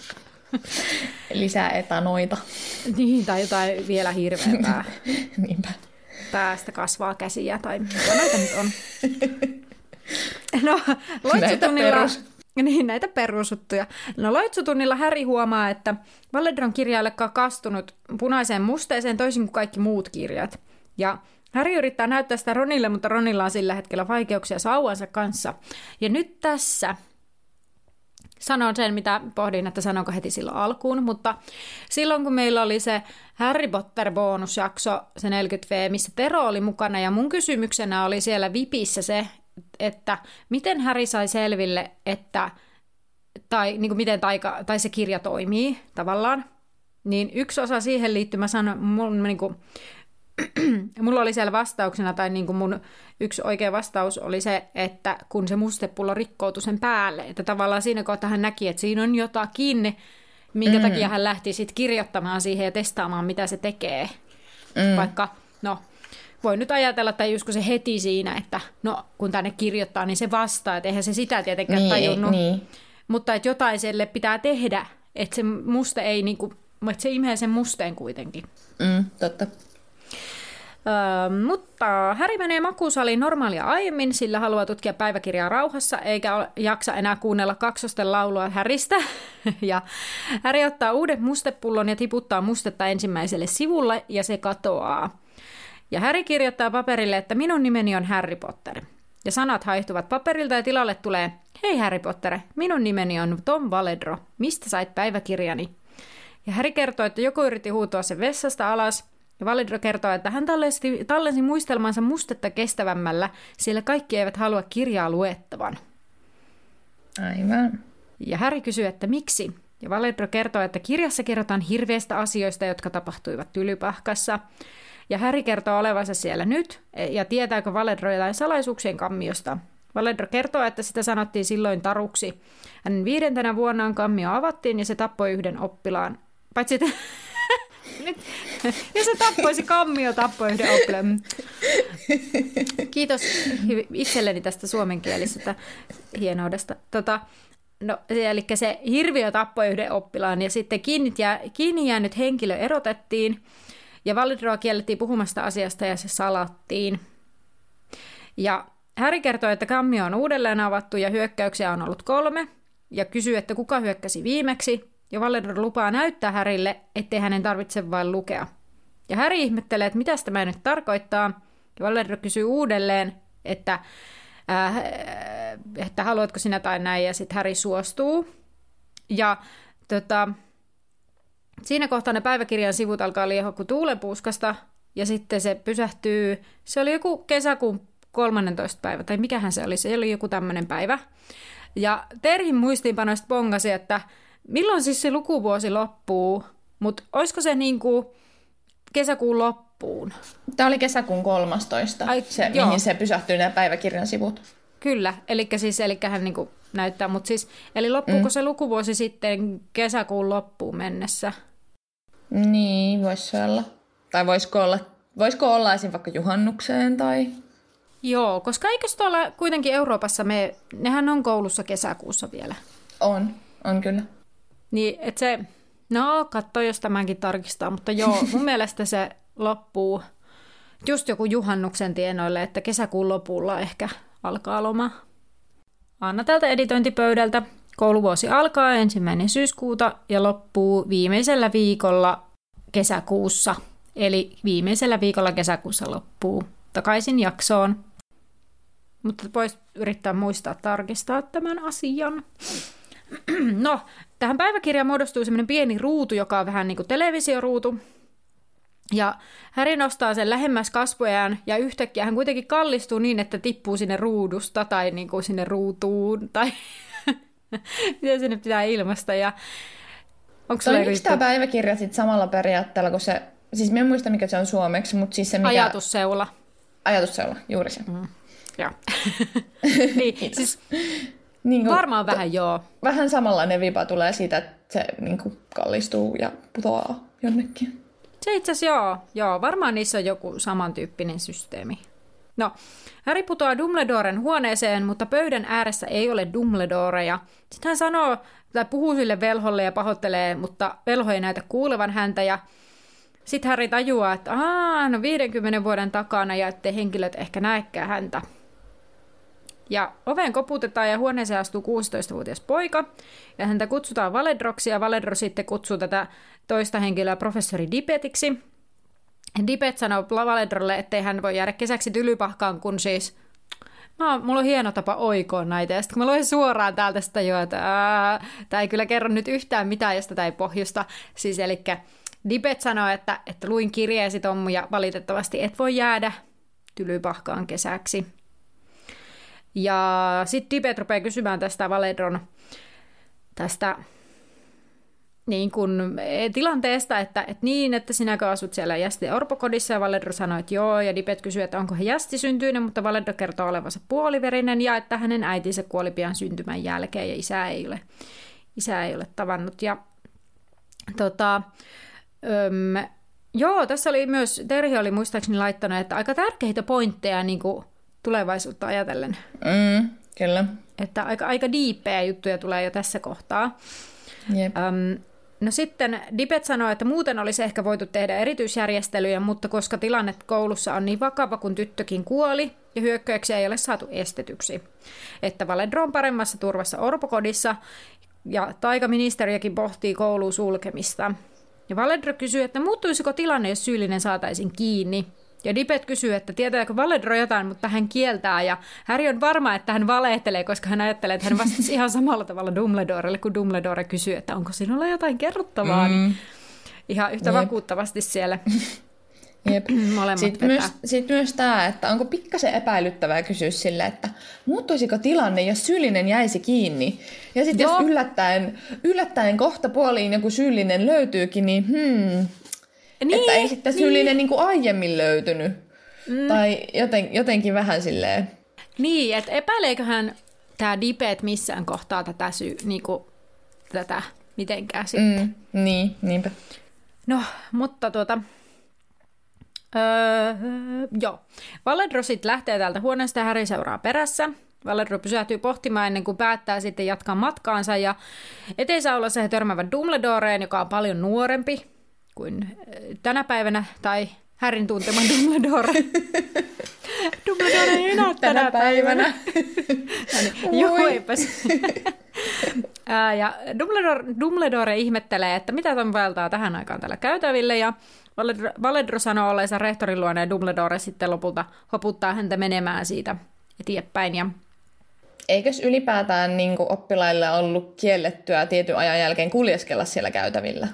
Lisää etanoita. Niin, tai jotain vielä hirveämpää. Niinpä. Päästä kasvaa käsiä, tai mitä näitä nyt on. No, loitsutunnilla... Niin, näitä perusuttuja. No loitsutunnilla Häri huomaa, että Valedron kirja ei kastunut punaiseen musteeseen toisin kuin kaikki muut kirjat. Ja Häri yrittää näyttää sitä Ronille, mutta Ronilla on sillä hetkellä vaikeuksia sauvansa kanssa. Ja nyt tässä sanon sen, mitä pohdin, että sanonko heti silloin alkuun, mutta silloin kun meillä oli se Harry Potter-bonusjakso, se 40V, missä Tero oli mukana, ja mun kysymyksenä oli siellä Vipissä se, että miten Häri sai selville, että tai niin kuin miten taika, tai se kirja toimii tavallaan, niin yksi osa siihen liittyy, mä sanon, mun, niin kuin, mulla oli siellä vastauksena, tai niin kuin mun yksi oikea vastaus oli se, että kun se mustepullo rikkoutui sen päälle, että tavallaan siinä kohtaa hän näki, että siinä on jotakin, minkä mm. takia hän lähti sitten kirjoittamaan siihen ja testaamaan, mitä se tekee. Mm. Vaikka, no, voi nyt ajatella, että jusko se heti siinä, että no kun tänne kirjoittaa, niin se vastaa, että eihän se sitä tietenkään niin, tajunnut. Niin. Mutta että jotain sille pitää tehdä, että se muste ei niinku, että se imee sen musteen kuitenkin. Mm, totta. Öö, mutta Häri menee makuusaliin normaalia aiemmin, sillä haluaa tutkia päiväkirjaa rauhassa, eikä jaksa enää kuunnella kaksosten laulua Häristä. ja Häri ottaa uuden mustepullon ja tiputtaa mustetta ensimmäiselle sivulle, ja se katoaa. Ja Harry kirjoittaa paperille, että minun nimeni on Harry Potter. Ja sanat haihtuvat paperilta ja tilalle tulee, hei Harry Potter, minun nimeni on Tom Valedro, mistä sait päiväkirjani? Ja Harry kertoo, että joku yritti huutua sen vessasta alas, ja Valedro kertoo, että hän tallensi, tallensi muistelmansa mustetta kestävämmällä, sillä kaikki eivät halua kirjaa luettavan. Aivan. Ja Harry kysyy, että miksi? Ja Valedro kertoo, että kirjassa kerrotaan hirveistä asioista, jotka tapahtuivat Tylypahkassa. Ja Häri kertoo olevansa siellä nyt ja tietääkö Valedro jotain salaisuuksien kammiosta. Valedro kertoo, että sitä sanottiin silloin taruksi. Hänen viidentenä vuonnaan kammio avattiin ja se tappoi yhden oppilaan. Paitsi että... Nyt. Ja se tappoi, se kammio tappoi yhden oppilaan. Kiitos itselleni tästä suomenkielisestä hienoudesta. Tota, No, eli se hirviö tappoi yhden oppilaan ja sitten kiinni, kiinni jäänyt henkilö erotettiin ja Validroa kiellettiin puhumasta asiasta ja se salattiin. Ja Häri kertoo, että kammio on uudelleen avattu ja hyökkäyksiä on ollut kolme, ja kysyy, että kuka hyökkäsi viimeksi, ja Valedro lupaa näyttää Härille, ettei hänen tarvitse vain lukea. Ja Häri ihmettelee, että mitä tämä nyt tarkoittaa, ja Valedro kysyy uudelleen, että, äh, että haluatko sinä tai näin, ja sitten Häri suostuu. Ja tota, siinä kohtaa ne päiväkirjan sivut alkaa liehua kuin tuulenpuuskasta, ja sitten se pysähtyy, se oli joku kesäkuun 13. päivä, tai mikähän se oli, se oli joku tämmöinen päivä. Ja Terhin muistiinpanoista bongasi, että milloin siis se lukuvuosi loppuu, mutta olisiko se niinku kesäkuun loppuun? Tämä oli kesäkuun 13, Ai, se, joo. mihin se pysähtyy nämä päiväkirjan sivut. Kyllä, eli siis hän niinku näyttää, mutta siis, eli loppuuko mm. se lukuvuosi sitten kesäkuun loppuun mennessä? Niin, voisi olla. Tai voisiko olla, voisiko olla esim. vaikka juhannukseen tai... Joo, koska eikö tuolla kuitenkin Euroopassa me, nehän on koulussa kesäkuussa vielä. On, on kyllä. Niin, että se, no katso, jos tämänkin tarkistaa, mutta joo, mun mielestä se loppuu just joku juhannuksen tienoille, että kesäkuun lopulla ehkä alkaa loma. Anna tältä editointipöydältä. Kouluvuosi alkaa ensimmäinen syyskuuta ja loppuu viimeisellä viikolla kesäkuussa. Eli viimeisellä viikolla kesäkuussa loppuu takaisin jaksoon. Mutta voisi yrittää muistaa tarkistaa tämän asian. No, tähän päiväkirjaan muodostuu semmoinen pieni ruutu, joka on vähän niin kuin televisioruutu. Ja Häri nostaa sen lähemmäs kasvojaan ja yhtäkkiä hän kuitenkin kallistuu niin, että tippuu sinne ruudusta tai niin kuin sinne ruutuun tai miten sinne pitää ilmasta. Ja onko Toimiiko tämä päiväkirja sitten samalla periaatteella kuin se, siis mä en muista mikä se on suomeksi, mutta siis se mikä... Ajatusseula. Ajatusseula, juuri se. Mm. Joo. niin, siis niin kuin, Varmaan vähän joo. Vähän samanlainen vipa tulee siitä, että se niin kuin, kallistuu ja putoaa jonnekin. Se itse asiassa joo, joo. Varmaan niissä on joku samantyyppinen systeemi. No, Harry putoaa Dumbledoren huoneeseen, mutta pöydän ääressä ei ole Dumbledoreja. Sitten hän sanoo, tai puhuu sille velholle ja pahoittelee, mutta velho ei näytä kuulevan häntä ja sitten Harry tajuaa, että Aa, no 50 vuoden takana ja ettei henkilöt ehkä näekään häntä. Ja oven koputetaan ja huoneeseen astuu 16-vuotias poika. Ja häntä kutsutaan Valedroksi ja Valedro sitten kutsuu tätä toista henkilöä professori Dipetiksi. Dipet sanoo Valedrolle, ettei hän voi jäädä kesäksi tylypahkaan, kun siis No, mulla on hieno tapa oikoa näitä. Ja sitten kun mä luen suoraan täältä sitä jo, että tämä ei kyllä kerro nyt yhtään mitään, josta tämä ei pohjusta. Siis eli Dipet sanoo, että, että luin kirjeesi Tommu ja valitettavasti et voi jäädä tylypahkaan kesäksi. Ja sitten Tibet rupeaa kysymään tästä Valedron tästä niin kun, e, tilanteesta, että, että niin, että sinäkö asut siellä Jästi Orpokodissa, ja Valedro sanoi, että joo, ja Dipet kysyy, että onko hän Jästi syntyinen, mutta Valedro kertoo olevansa puoliverinen, ja että hänen äitinsä kuoli pian syntymän jälkeen, ja isä ei ole, isä ei ole tavannut. Ja tota, öm, joo, tässä oli myös, Terhi oli muistaakseni laittanut, että aika tärkeitä pointteja niin kuin tulevaisuutta ajatellen. Mm, kyllä. Että aika, aika diippejä juttuja tulee jo tässä kohtaa. Yep. Um, no sitten Dipet sanoi, että muuten olisi ehkä voitu tehdä erityisjärjestelyjä, mutta koska tilanne koulussa on niin vakava, kun tyttökin kuoli ja hyökkäyksiä ei ole saatu estetyksi, että Valedro on paremmassa turvassa orpokodissa ja taikaministeriökin pohtii koulun sulkemista. Ja Valedro kysyy, että muuttuisiko tilanne, jos syyllinen saataisiin kiinni. Ja Dipet kysyy, että tietääkö Valedro jotain, mutta hän kieltää. Ja Harry on varma, että hän valehtelee, koska hän ajattelee, että hän vastasi ihan samalla tavalla Dumbledorelle, kun Dumbledore kysyy, että onko sinulla jotain kerrottavaa. Mm. Niin ihan yhtä Jep. vakuuttavasti siellä. Jep. Sitten myös, sit myös tämä, että onko pikkasen epäilyttävää kysyä sille, että muuttuisiko tilanne, jos syyllinen jäisi kiinni. Ja sitten jos yllättäen, yllättäen kohta puoliin joku syyllinen löytyykin, niin hmm, niin, että ei sitten syyllinen niin. niin kuin aiemmin löytynyt. Mm. Tai joten, jotenkin vähän silleen. Niin, että epäileeköhän tämä Dipet missään kohtaa tätä, syy, niin kuin, tätä mitenkään sitten. Mm, niin, niinpä. No, mutta tuota... Öö, joo. Valedro sitten lähtee täältä huoneesta ja Harry seuraa perässä. Valedro pysähtyy pohtimaan ennen kuin päättää sitten jatkaa matkaansa ja eteisaulassa he törmäävät Dumbledoreen, joka on paljon nuorempi kuin äh, tänä päivänä, tai Härin tuntema Dumbledore. Dumbledore ei enää tänä, tänä päivänä. Joo, eipäs. ja Dumbledore, Dumbledore ihmettelee, että mitä ton vaeltaa tähän aikaan tällä käytäville, ja Valedro, Valedro sanoo olleensa rehtorin luona, ja Dumbledore sitten lopulta hoputtaa häntä menemään siitä eteenpäin. Ja Eikös ylipäätään niin oppilaille ollut kiellettyä tietyn ajan jälkeen kuljeskella siellä käytävillä?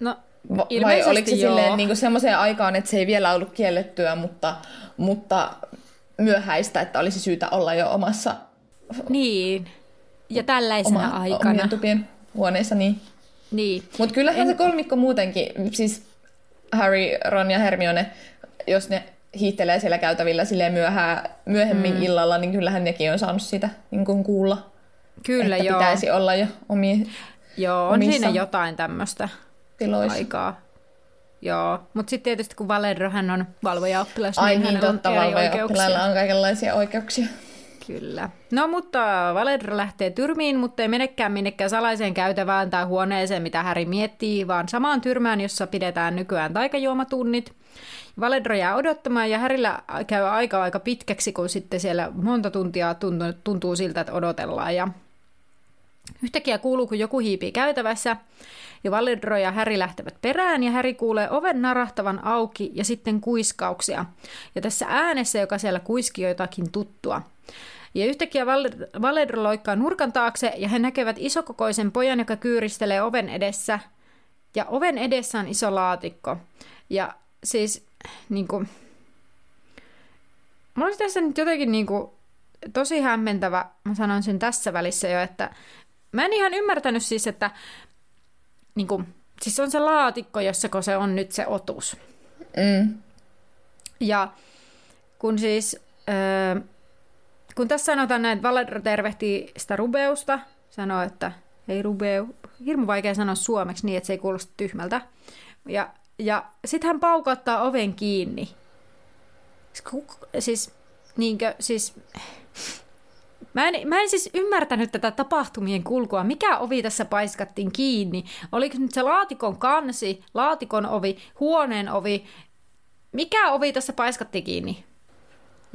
No, Va- Vai oliko se joo. silleen niin semmoiseen aikaan, että se ei vielä ollut kiellettyä, mutta, mutta myöhäistä, että olisi syytä olla jo omassa Niin. Ja tällaisena oma, aikana. omien tupien huoneessa. Niin. Niin. Mutta kyllähän en... se kolmikko muutenkin, siis Harry, Ron ja Hermione, jos ne hiittelee siellä käytävillä silleen myöhää, myöhemmin mm. illalla, niin kyllähän nekin on saanut sitä niin kuin kuulla. Kyllä että joo. pitäisi olla jo omi, Joo, on omissa siinä jotain tämmöistä tiloissa. aikaa. Joo, mutta sitten tietysti kun Valedro hän on valvojaoppilas, Ai niin, niin, hänellä totta, on valvojaoppilailla oikeuksia. on kaikenlaisia oikeuksia. Kyllä. No mutta Valedro lähtee tyrmiin, mutta ei menekään minnekään salaiseen käytävään tai huoneeseen, mitä Häri miettii, vaan samaan tyrmään, jossa pidetään nykyään taikajuomatunnit. Valedro jää odottamaan ja Härillä käy aika aika pitkäksi, kun sitten siellä monta tuntia tuntuu, tuntuu siltä, että odotellaan. Ja Yhtäkkiä kuuluu, kun joku hiipii käytävässä, ja Valedro ja Häri lähtevät perään, ja Häri kuulee oven narahtavan auki ja sitten kuiskauksia. Ja tässä äänessä, joka siellä kuiski jotakin tuttua. Ja yhtäkkiä Val- Valedro loikkaa nurkan taakse, ja he näkevät isokokoisen pojan, joka kyyristelee oven edessä. Ja oven edessä on iso laatikko. Ja siis, niin kuin, Mä olisi tässä nyt jotenkin niin kuin, tosi hämmentävä, mä sanon sen tässä välissä jo, että mä en ihan ymmärtänyt siis, että niin kuin, siis on se laatikko, jossa se on nyt se otus. Mm. Ja kun siis, öö, kun tässä sanotaan näin, että Valedro tervehtii sitä Rubeusta, sanoo, että hei Rubeu, hirmu vaikea sanoa suomeksi niin, että se ei kuulosta tyhmältä. Ja, ja sitten hän paukauttaa oven kiinni. Siis, siis, niinkö, siis Mä en, mä en siis ymmärtänyt tätä tapahtumien kulkua. Mikä ovi tässä paiskattiin kiinni? Oliko nyt se laatikon kansi, laatikon ovi, huoneen ovi? Mikä ovi tässä paiskattiin kiinni?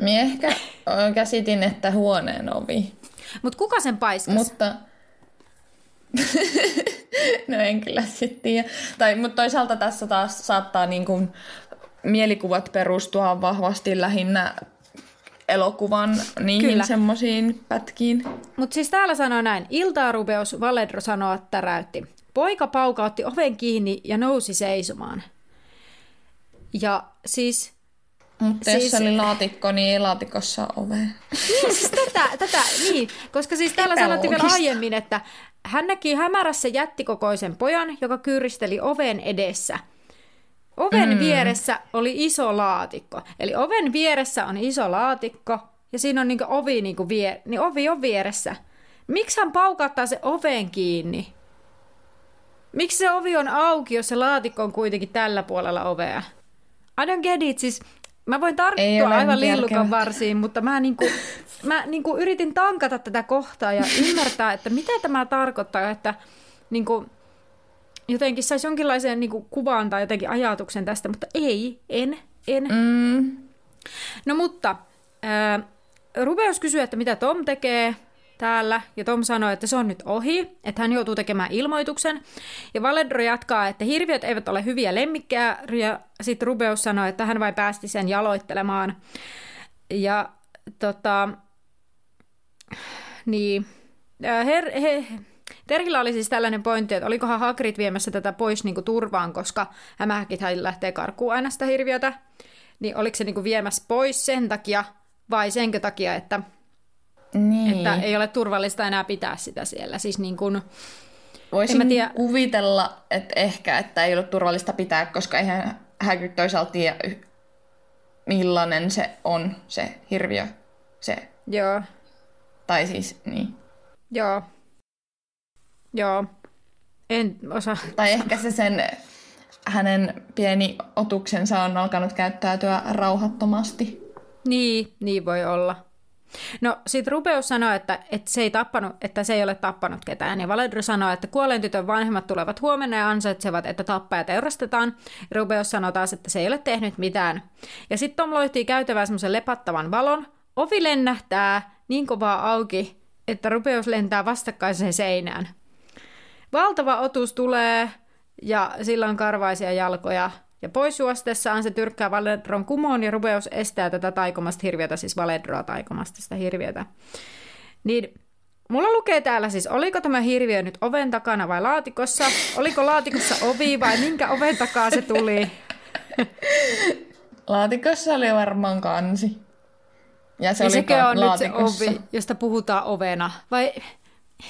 Mie ehkä käsitin, että huoneen ovi. Mutta kuka sen paiskasi? Mutta... no en kyllä sitten tiedä. Tai, mutta toisaalta tässä taas saattaa niin kuin mielikuvat perustua vahvasti lähinnä elokuvan niihin semmoisiin pätkiin. Mutta siis täällä sanoo näin. Iltaa Rubeus Valedro että täräytti. Poika paukautti oven kiinni ja nousi seisomaan. Ja siis Mutta Siis- jos oli laatikko, niin ei laatikossa ole ovea. Niin, siis tätä, tätä, niin, koska siis täällä sanottiin vielä aiemmin, että hän näki hämärässä jättikokoisen pojan, joka kyyristeli oven edessä. Oven mm. vieressä oli iso laatikko. Eli oven vieressä on iso laatikko, ja siinä on niinku ovi, niinku vie, niin ovi on vieressä. Miksi hän paukauttaa se oven kiinni? Miksi se ovi on auki, jos se laatikko on kuitenkin tällä puolella ovea? I don't get it. Siis mä voin tarttua aivan lillukan varsiin, mutta mä, niinku, mä niinku yritin tankata tätä kohtaa ja ymmärtää, että mitä tämä tarkoittaa, että niinku, jotenkin saisi jonkinlaisen niinku, kuvan tai jotenkin ajatuksen tästä, mutta ei, en, en. Mm. No mutta, ää, Rubeus kysyy, että mitä Tom tekee täällä, ja Tom sanoi, että se on nyt ohi, että hän joutuu tekemään ilmoituksen. Ja Valedro jatkaa, että hirviöt eivät ole hyviä lemmikkejä, ja sitten Rubeus sanoi, että hän vain päästi sen jaloittelemaan. Ja tota, niin, her, he, Terhillä oli siis tällainen pointti, että olikohan Hagrid viemässä tätä pois niinku turvaan, koska hämähäkithän lähtee karkuun aina sitä hirviötä. Niin oliko se niinku viemässä pois sen takia vai senkö takia, että, Niin. että ei ole turvallista enää pitää sitä siellä. Siis niin kuin, Voisin en mä tiedä. kuvitella, että ehkä, että ei ollut turvallista pitää, koska eihän Hagrid toisaalta tiedä, millainen se on, se hirviö. Se. joo, Tai siis, niin. joo, joo, en osaa. Tai ehkä se sen, hänen pieni otuksensa on alkanut käyttäytyä rauhattomasti. Niin, niin voi olla. No sit Rubeus sanoi, että, että, se ei tappanut, että se ei ole tappanut ketään. Ja Valedro sanoi, että kuolleen tytön vanhemmat tulevat huomenna ja ansaitsevat, että tappaja teurastetaan. Rubeus sanoi taas, että se ei ole tehnyt mitään. Ja sitten Tom loihtii käytävää semmoisen lepattavan valon. Ovi lennähtää niin kovaa auki, että Rubeus lentää vastakkaiseen seinään. Valtava otus tulee ja sillä on karvaisia jalkoja. Ja pois juostessaan se tyrkkää Valedron kumoon ja Rubeus estää tätä taikomasta hirviötä, siis Valedroa taikomasta sitä hirviötä. Niin mulla lukee täällä siis, oliko tämä hirviö nyt oven takana vai laatikossa? Oliko laatikossa ovi vai minkä oven takaa se tuli? Laatikossa oli varmaan kansi. Ja se ja oli sekö on nyt se laatikossa. ovi, josta puhutaan ovena? Vai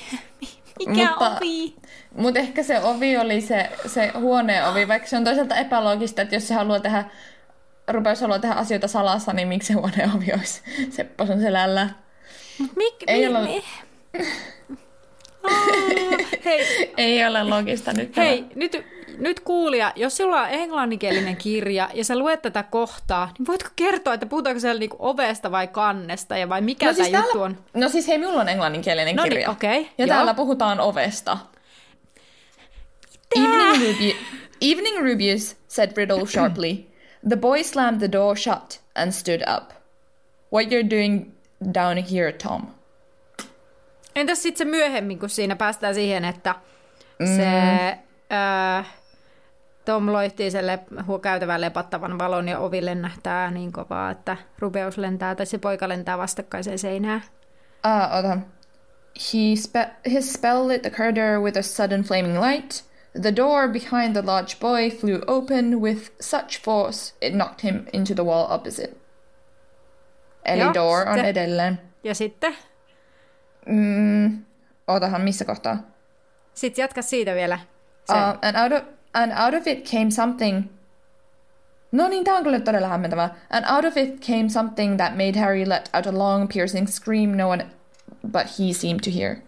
mikä Mutta- ovi? Mutta ehkä se ovi oli se, se huoneen ovi, vaikka se on toisaalta epäloogista, että jos se haluaa tehdä, rupeaisi haluaa tehdä asioita salassa, niin miksi se huoneen ovi olisi Sepposen selällä? Mut mik, Ei mi, olla- mi... Hei, Ei ole loogista nyt. tämä. hei nyt, nyt kuulija, jos sulla on englanninkielinen kirja ja sä luet tätä kohtaa, niin voitko kertoa, että puhutaanko siellä niinku ovesta vai kannesta ja vai mikä No tämä siis, juttu täällä, on? no siis hei, minulla on englanninkielinen No niin, kirja. okei, Ja joo. täällä puhutaan ovesta. Evening, Ruby, Evening Rubius, said Riddle sharply. The boy slammed the door shut and stood up. What you're doing down here, Tom? Entäs sitten se myöhemmin, kun siinä päästään siihen, että se ää, Tom loihtii sen lep- käytävän lepattavan valon ja ovi lennähtää niin kovaa, että Rubeus lentää tai se poika lentää vastakkaiseen seinään. Ah, ota. He spe- his spell lit the corridor with a sudden flaming light. The door behind the large boy flew open with such force it knocked him into the wall opposite. Eli Joo, door on sitten- edelleen. Ja sitten, Mm, otahan, missä kohtaa? sit jatka siitä vielä. Se. Uh, and, out of, and out of it came something... No niin, tää on kyllä todella hämmentävää. And out of it came something that made Harry let out a long, piercing scream no one but he seemed to hear.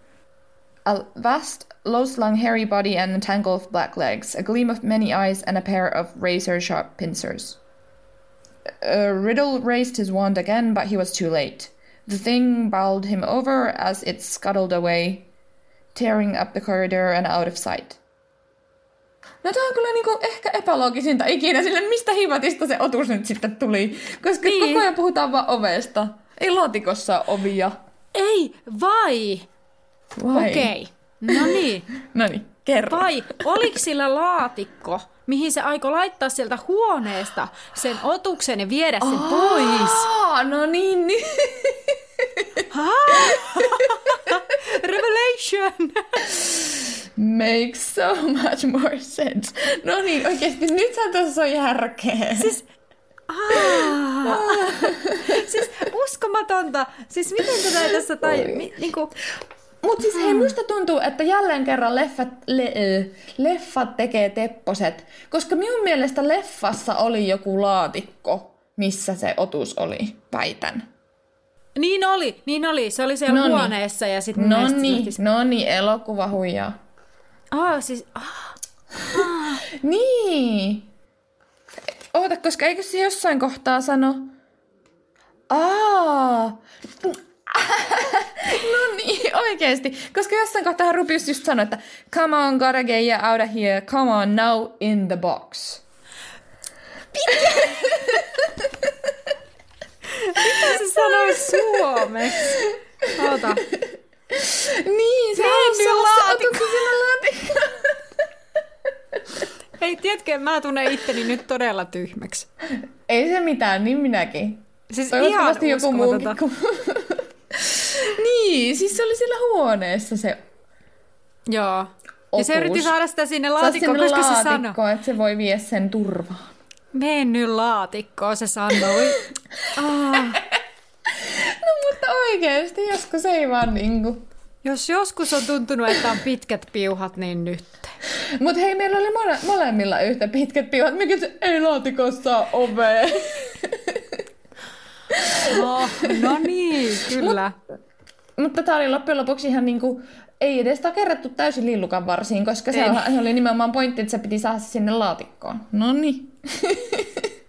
A vast, low-slung hairy body and a tangle of black legs, a gleam of many eyes, and a pair of razor-sharp pincers. Uh, Riddle raised his wand again, but he was too late. The thing bowled him over as it scuttled away, tearing up the corridor and out of sight. No tää on kyllä niinku ehkä epäloogisinta ikinä, sille mistä hivatista se otus nyt sitten tuli. Koska Niin. koko ajan puhutaan vaan ovesta. Ei laatikossa ole ovia. Ei, vai? Vai? Okei. No niin. No niin, kerro. Vai oliko sillä laatikko, mihin se aikoi laittaa sieltä huoneesta sen otuksen ja viedä sen pois? Aa, no niin, niin. Revelation! Makes so much more sense. No niin, oikeesti nythän tässä on järkeä. Siis, Aa. siis uskomatonta. Siis miten tätä tässä tai... Mi, niinku, Mut siis hei, musta tuntuu, että jälleen kerran leffat, le, leffat tekee tepposet. Koska minun mielestä leffassa oli joku laatikko, missä se otus oli, väitän. niin oli, niin oli. Se oli siellä Noniin. huoneessa ja sitten No niin, no niin, elokuva huijaa. Aa, siis, ah, Niin. Oota, koska eikö se jossain kohtaa sano... Aa. no niin, oikeesti. Koska jossain kohtaa Rubius just sanoi, että come on, gotta get you out of here. Come on, now in the box. mitä se sanoi suomeksi? Oota. Niin, se se laatikko. laatikko. Laatikko. Hei, tiedätkö, mä tunnen itteni nyt todella tyhmäksi. Ei se mitään, niin minäkin. Siis Toivottavasti ihan joku muukin. Kuin... niin, siis se oli siellä huoneessa se Joo. Ja se yritti saada sitä sinne laatikkoon, sinne koska se sanoi. laatikko, että se voi vie sen turvaan. Mennyt laatikkoon, se sanoi. Ah, No mutta oikeesti, joskus ei vaan niinku. jos joskus on tuntunut, että on pitkät piuhat, niin nyt. Mut hei, meillä oli mole- molemmilla yhtä pitkät piuhat. Mikä se ei laatikossa ovea. No, no niin, kyllä. mutta tää oli loppujen lopuksi ihan niinku, ei edes takerrettu täysin lillukan varsiin, koska se, se oli nimenomaan pointti, että se piti saada sinne laatikkoon. No niin.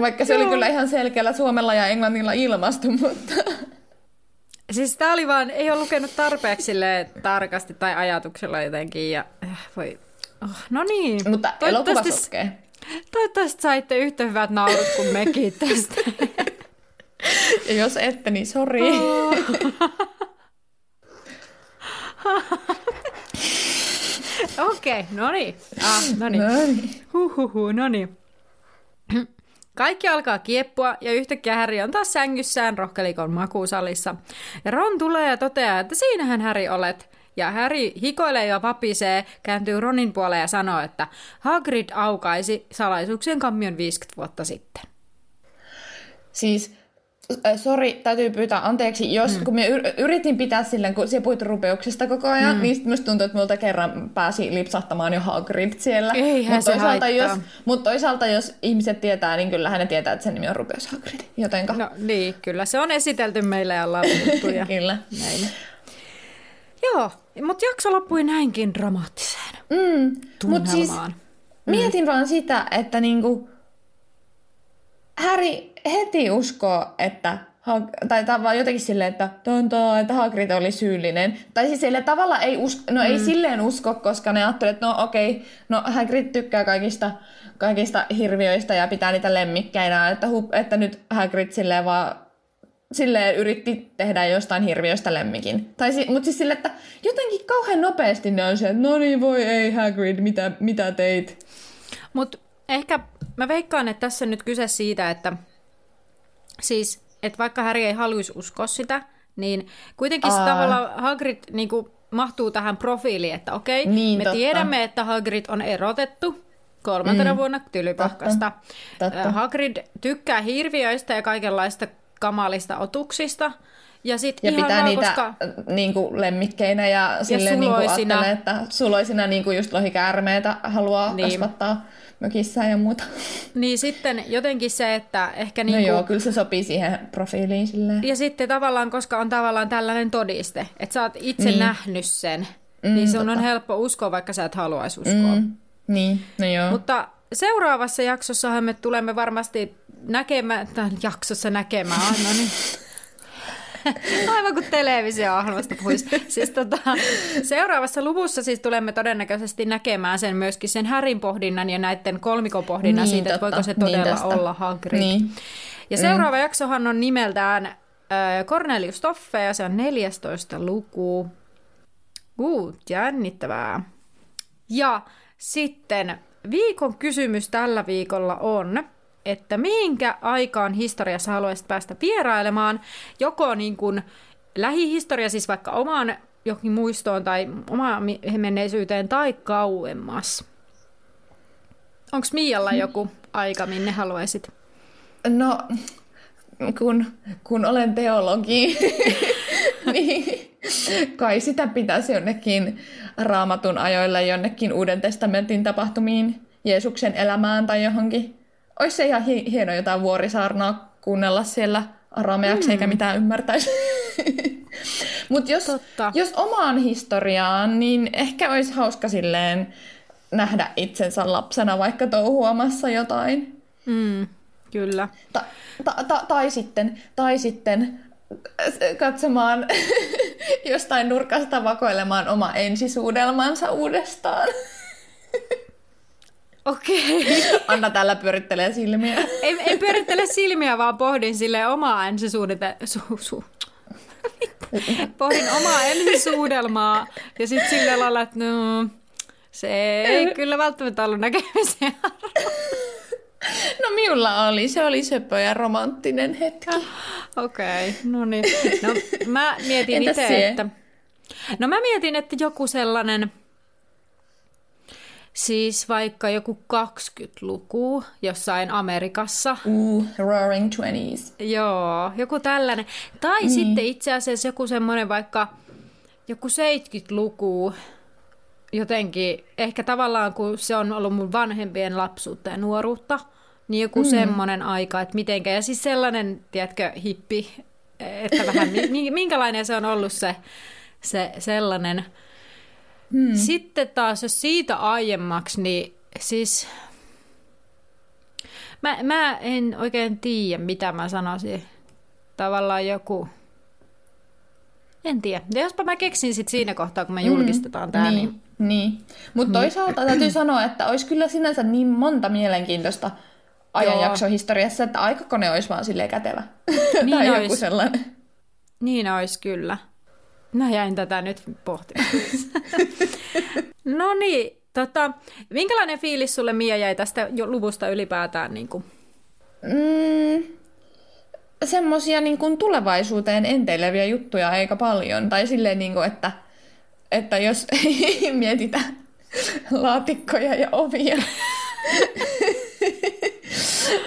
Vaikka se oli kyllä ihan selkeällä suomella ja englannilla ilmastu, mutta... Siis tää oli vaan, ei ole lukenut tarpeeksi tarkasti tai ajatuksella jotenkin. Ja, äh, voi. Oh, no niin. Mutta elokuva Toivottavasti- sotkee. Toivottavasti saitte yhtä hyvät naurut kuin mekin tästä. Ja jos ette, niin sori. Okei, okay, no niin. Ah, no niin. No niin. Huhhuhu, no niin. Kaikki alkaa kieppua ja yhtäkkiä Harry on taas sängyssään rohkelikon makuusalissa. Ja Ron tulee ja toteaa, että siinähän Harry olet. Ja Harry hikoilee ja vapisee, kääntyy Ronin puoleen ja sanoo, että Hagrid aukaisi salaisuuksien kammion 50 vuotta sitten. Siis sori, täytyy pyytää anteeksi, jos mm. kun me yritin pitää silleen, kun siellä puhuit rupeuksesta koko ajan, mm. niin sitten musta tuntuu, että multa kerran pääsi lipsahtamaan jo Hagrid siellä. Eihän Mutta se toisaalta, jos, mut toisaalta, jos ihmiset tietää, niin kyllähän ne tietää, että sen nimi on Rupeus Hagrid. Jotenka, No niin, kyllä se on esitelty meille ja lausuttu. Ja kyllä. näin. Joo, mutta jakso loppui näinkin dramaattiseen Mm. Mutta siis tunnelmaan. mietin vaan sitä, että niinku, Harry heti uskoo, että Hag- tai tavallaan jotenkin silleen, että tontaa, että Hagrid oli syyllinen. Tai siis sille tavalla ei usko, no ei silleen usko, koska ne ajattelee, että no okei, no Hagrid tykkää kaikista, kaikista hirviöistä ja pitää niitä lemmikkeinä, että, hup, että nyt Hagrid silleen vaan silleen yritti tehdä jostain hirviöstä lemmikin. Tai si- mutta siis silleen, että jotenkin kauhean nopeasti ne on se, että no niin voi ei Hagrid, mitä, mitä teit? Mutta ehkä mä veikkaan, että tässä on nyt kyse siitä, että siis, että vaikka Harry ei haluaisi uskoa sitä, niin kuitenkin se Aa. tavallaan Hagrid niin kuin, mahtuu tähän profiiliin, että okei, Niin, me totta. tiedämme, että Hagrid on erotettu kolmantena mm. vuonna Tylypahkasta. Totta. Ö, Hagrid tykkää hirviöistä ja kaikenlaista kamalista otuksista. Ja, sit Ja ihan pitää vaan, niitä koska... niin kuin lemmikkeinä ja, silleen niin kuin suloisina. ajattelee, että suloisina niin kuin just lohikäärmeitä haluaa Niin. niin. kasvattaa mökissään ja muuta. Niin sitten jotenkin se, että ehkä No niin joo, kyllä se sopii siihen profiiliin silleen. Ja sitten tavallaan, koska on tavallaan tällainen todiste, että sä oot itse niin. Niin. nähnyt sen, mm, niin sun on helppo uskoa, vaikka sä et haluaisi uskoa. Mm. Niin, no joo. Mutta seuraavassa jaksossahan me tulemme varmasti näkemään, jaksossa näkemään, aina niin. Aivan kuin televisio-ohjelmasta puhuisi. Siis tota, seuraavassa luvussa siis tulemme todennäköisesti näkemään sen myöskin sen Härin pohdinnan ja näiden kolmikon pohdinnan Niin, siitä, että totta. voiko se Niin, todella tästä. olla Hagrid. Niin. Ja seuraava mm. jaksohan on nimeltään äh, Cornelius Toffe ja se on 14 luku. Uh, jännittävää. Ja sitten viikon kysymys tällä viikolla on, että mihinkä aikaan historiassa haluaisit päästä vierailemaan, joko niin kuin lähihistoria, siis vaikka omaan jokin muistoon tai omaan menneisyyteen tai kauemmas. Onko Mialla joku aika, minne haluaisit? No, kun, kun olen teologi, niin kai sitä pitäisi jonnekin raamatun ajoille, jonnekin Uuden testamentin tapahtumiin, Jeesuksen elämään tai johonkin. Olisi se ihan hi- hieno jotain vuorisaarnaa kuunnella siellä arameaksi, eikä mitään ymmärtäisi. Mutta jos, Totta. jos omaan historiaan, niin ehkä olisi hauska silleen nähdä itsensä lapsena vaikka touhuamassa jotain. Mm, kyllä. Ta, ta, ta, tai sitten, tai sitten katsomaan jostain nurkasta vakoilemaan oma ensisuudelmansa uudestaan. Okei. Anna tällä pyörittelee silmiä. En, en pyörittele silmiä, vaan pohdin sille omaa ensisuunnite... Su, su. Pohdin omaa ensisuudelmaa ja sitten sillä lailla, että no, se ei kyllä välttämättä ollut näkemisen No minulla oli, se oli söpö ja romanttinen hetki. Okei, okay, no niin. No mä mietin itse, että... No mä mietin, että joku sellainen... Siis vaikka joku 20-luku jossain Amerikassa. Uh, roaring twenties. Joo, joku tällainen. Tai niin. sitten itse asiassa joku semmoinen vaikka joku 70-luku jotenkin, ehkä tavallaan kun se on ollut mun vanhempien lapsuutta ja nuoruutta, niin joku mm. semmoinen aika, että mitenkä, ja siis sellainen, tiedätkö, hippi, että vähän mi- minkälainen se on ollut se, se sellainen. Hmm. Sitten taas, jos siitä aiemmaksi, niin siis Mä, mä en oikein tiedä, mitä mä sanoisin. Tavallaan joku... En tiedä. Ja jospa mä keksin sit siinä kohtaa, kun me julkistetaan tää, niin... Niin, niin. Mutta toisaalta täytyy sanoa, että olisi kyllä sinänsä niin monta mielenkiintoista ajanjaksoa historiassa, että aikakone olisi vaan silleen kätevä. Niin tai ois. joku sellainen. Niin olisi kyllä. Mä jäin tätä nyt pohtimaan. no niin, tota, minkälainen fiilis sulle Mia jäi tästä luvusta ylipäätään? Niin kuin? mm, semmosia niin kuin tulevaisuuteen enteileviä juttuja aika paljon. Tai silleen, niin kuin, että, että jos mietitään laatikkoja ja ovia,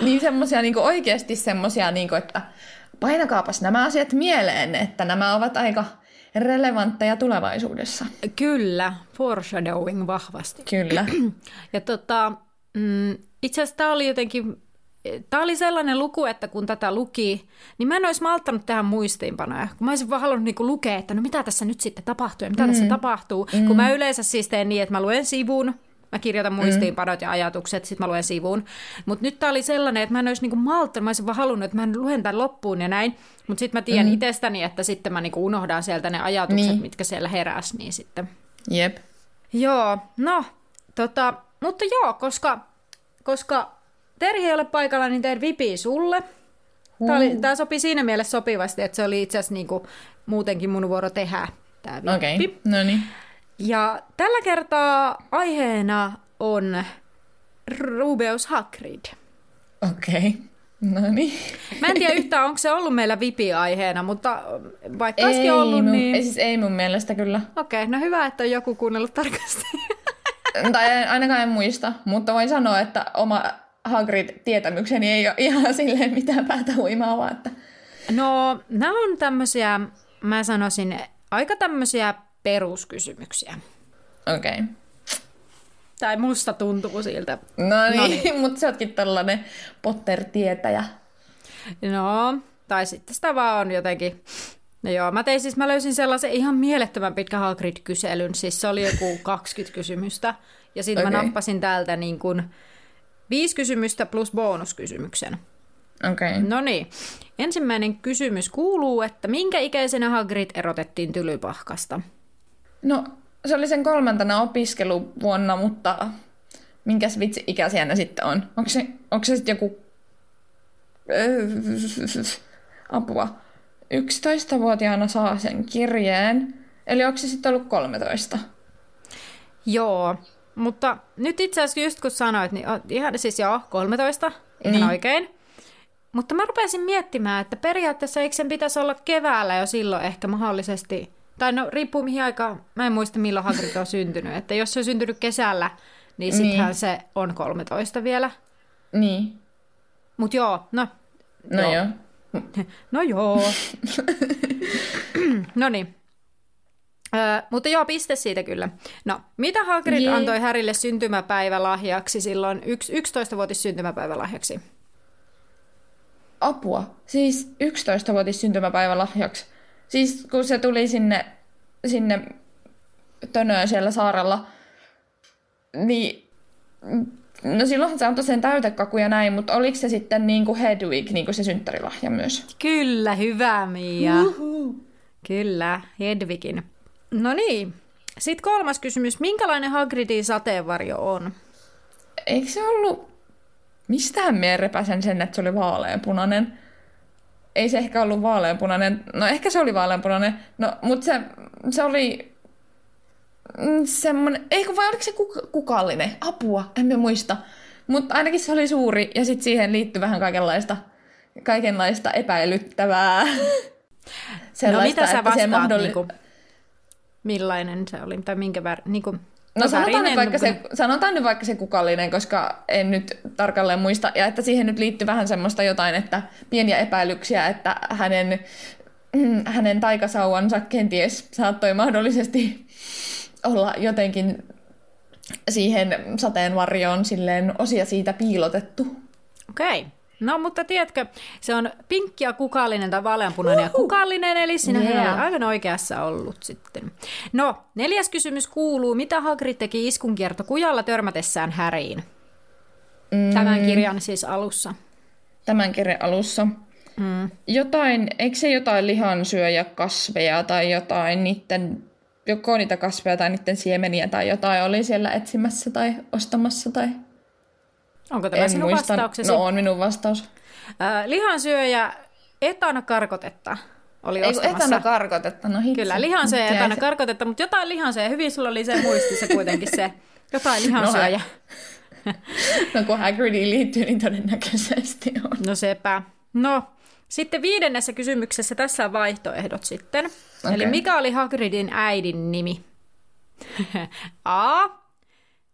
niin semmosia niin oikeasti semmosia, niin kuin, että painakaapas nämä asiat mieleen, että nämä ovat aika relevantteja tulevaisuudessa. Kyllä, foreshadowing vahvasti. Kyllä. Ja tota, mm, itse asiassa tämä oli jotenkin, tämä oli sellainen luku, että kun tätä luki, niin mä en olisi malttanut tähän muistiinpanoja. Kun mä olisin vaan halunnut niinku lukea, että no mitä tässä nyt sitten tapahtuu ja mitä mm. tässä tapahtuu. Mm. Kun mä yleensä siis teen niin, että mä luen sivun, Mä kirjoitan mm. muistiinpanot ja ajatukset, sitten mä luen sivuun. Mutta nyt tää oli sellainen, että mä en olisi niinku malttanut, mä olisin vaan halunnut, että mä luen tämän loppuun ja näin. Mutta sitten mä tiedän mm. itsestäni, että sitten mä niinku unohdan sieltä ne ajatukset, niin. mitkä siellä heräs, niin sitten. Jep. Joo, no, tota, mutta joo, koska, koska Terhi ei ole paikalla, niin teen vipi sulle. Tämä, oli, tämä sopi siinä mielessä sopivasti, että se oli itse asiassa niinku muutenkin mun vuoro tehdä tämä Okei, okay. no niin. Ja tällä kertaa aiheena on Rubeus Hagrid. Okei. Okay. No niin. Mä en tiedä yhtään, onko se ollut meillä vipi-aiheena, mutta vaikka ei ollut, mun, niin... Ei, siis ei mun mielestä kyllä. Okei, okay, no hyvä, että on joku kuunnellut tarkasti. tai ainakaan en muista, mutta voin sanoa, että oma Hagrid-tietämykseni ei ole ihan silleen mitään päätä huimaavaa. Että... No, nämä on tämmöisiä, mä sanoisin, aika tämmöisiä peruskysymyksiä. Okei. Okay. Tai musta tuntuu siltä. No niin, niin. mutta sä ootkin tällainen Potter-tietäjä. No, tai sitten sitä vaan on jotenkin... No joo, mä tein siis, mä löysin sellaisen ihan mielettömän pitkä Hagrid-kyselyn, siis se oli joku 20 kysymystä, ja sitten okay. mä nappasin täältä niin kuin viisi kysymystä plus bonuskysymyksen. Okei. Okay. No niin. Ensimmäinen kysymys kuuluu, että minkä ikäisenä Hagrid erotettiin Tylypahkasta? No, se oli sen kolmantena opiskeluvuonna, mutta minkäs vitsi ikäisiä ne sitten on? Onko se, onko se sitten joku... Apua. 11-vuotiaana saa sen kirjeen. Eli onko se sitten ollut 13? Joo, mutta nyt itse asiassa just kun sanoit, niin ihan siis joo, 13, ihan niin. oikein. Mutta mä rupesin miettimään, että periaatteessa eikö sen pitäisi olla keväällä jo silloin ehkä mahdollisesti tai no riippuu mihin aikaan, mä en muista milloin Hagrid on syntynyt, että jos se on syntynyt kesällä, niin sittenhän niin. se on 13 vielä. Niin. Mut joo, no. No joo. joo. No joo. no niin. Öö, mutta joo, piste siitä kyllä. No, mitä Hagrid Jee. antoi Härille syntymäpäivälahjaksi silloin, yks, 11-vuotis syntymäpäivälahjaksi? Apua. Siis 11-vuotis syntymäpäivälahjaksi. Siis kun se tuli sinne, sinne tönöön siellä saarella, niin No silloinhan se antoi sen täytekaku ja näin, mutta oliko se sitten niin kuin Hedwig niin kuin se synttärilahja myös? Kyllä, hyvä Mia. Uhu. Kyllä, Hedwigin. No niin, sitten kolmas kysymys. Minkälainen Hagridin sateenvarjo on? Eikö se ollut... Mistähän me repäsen sen, että se oli vaaleanpunainen? Ei se ehkä ollut vaaleanpunainen. No ehkä se oli vaaleanpunainen, no, mutta se, se oli mm, semmoinen, ei vai oliko se kuk- kukallinen? Apua, en muista. Mutta ainakin se oli suuri ja sitten siihen liittyi vähän kaikenlaista, kaikenlaista epäilyttävää. no mitä sä vastaat, mahdolli... niin millainen se oli, tai minkä väri, niin kuin, No sanotaan nyt, vaikka se, sanotaan nyt vaikka se kukallinen, koska en nyt tarkalleen muista. Ja että siihen nyt liittyy vähän semmoista jotain, että pieniä epäilyksiä, että hänen, hänen taikasauvansa kenties saattoi mahdollisesti olla jotenkin siihen sateenvarjoon silleen osia siitä piilotettu. Okei. Okay. No, mutta tiedätkö, se on pinkki ja kukallinen tai vaaleanpunainen ja kukallinen, eli sinä yeah. aivan oikeassa ollut sitten. No, neljäs kysymys kuuluu, mitä Hagrid teki iskunkierto kujalla törmätessään Häriin? Mm. Tämän kirjan siis alussa. Tämän kirjan alussa. Mm. Jotain, eikö se jotain lihansyöjä kasveja tai jotain niiden, joko niitä kasveja tai niiden siemeniä tai jotain oli siellä etsimässä tai ostamassa tai Onko tämä en sinun muista. vastauksesi? No on minun vastaus. Äh, lihansyöjä etana karkotetta oli Ei, ostamassa. etana karkotetta, no hitsi. Kyllä, lihansyöjä etana karkotetta, mutta jotain lihansyöjä. Hyvin sulla oli se muistissa kuitenkin se jotain lihansyöjä. no kun Hagridiin liittyy, niin todennäköisesti on. No sepä. No, sitten viidennessä kysymyksessä tässä on vaihtoehdot sitten. Okay. Eli mikä oli Hagridin äidin nimi? A.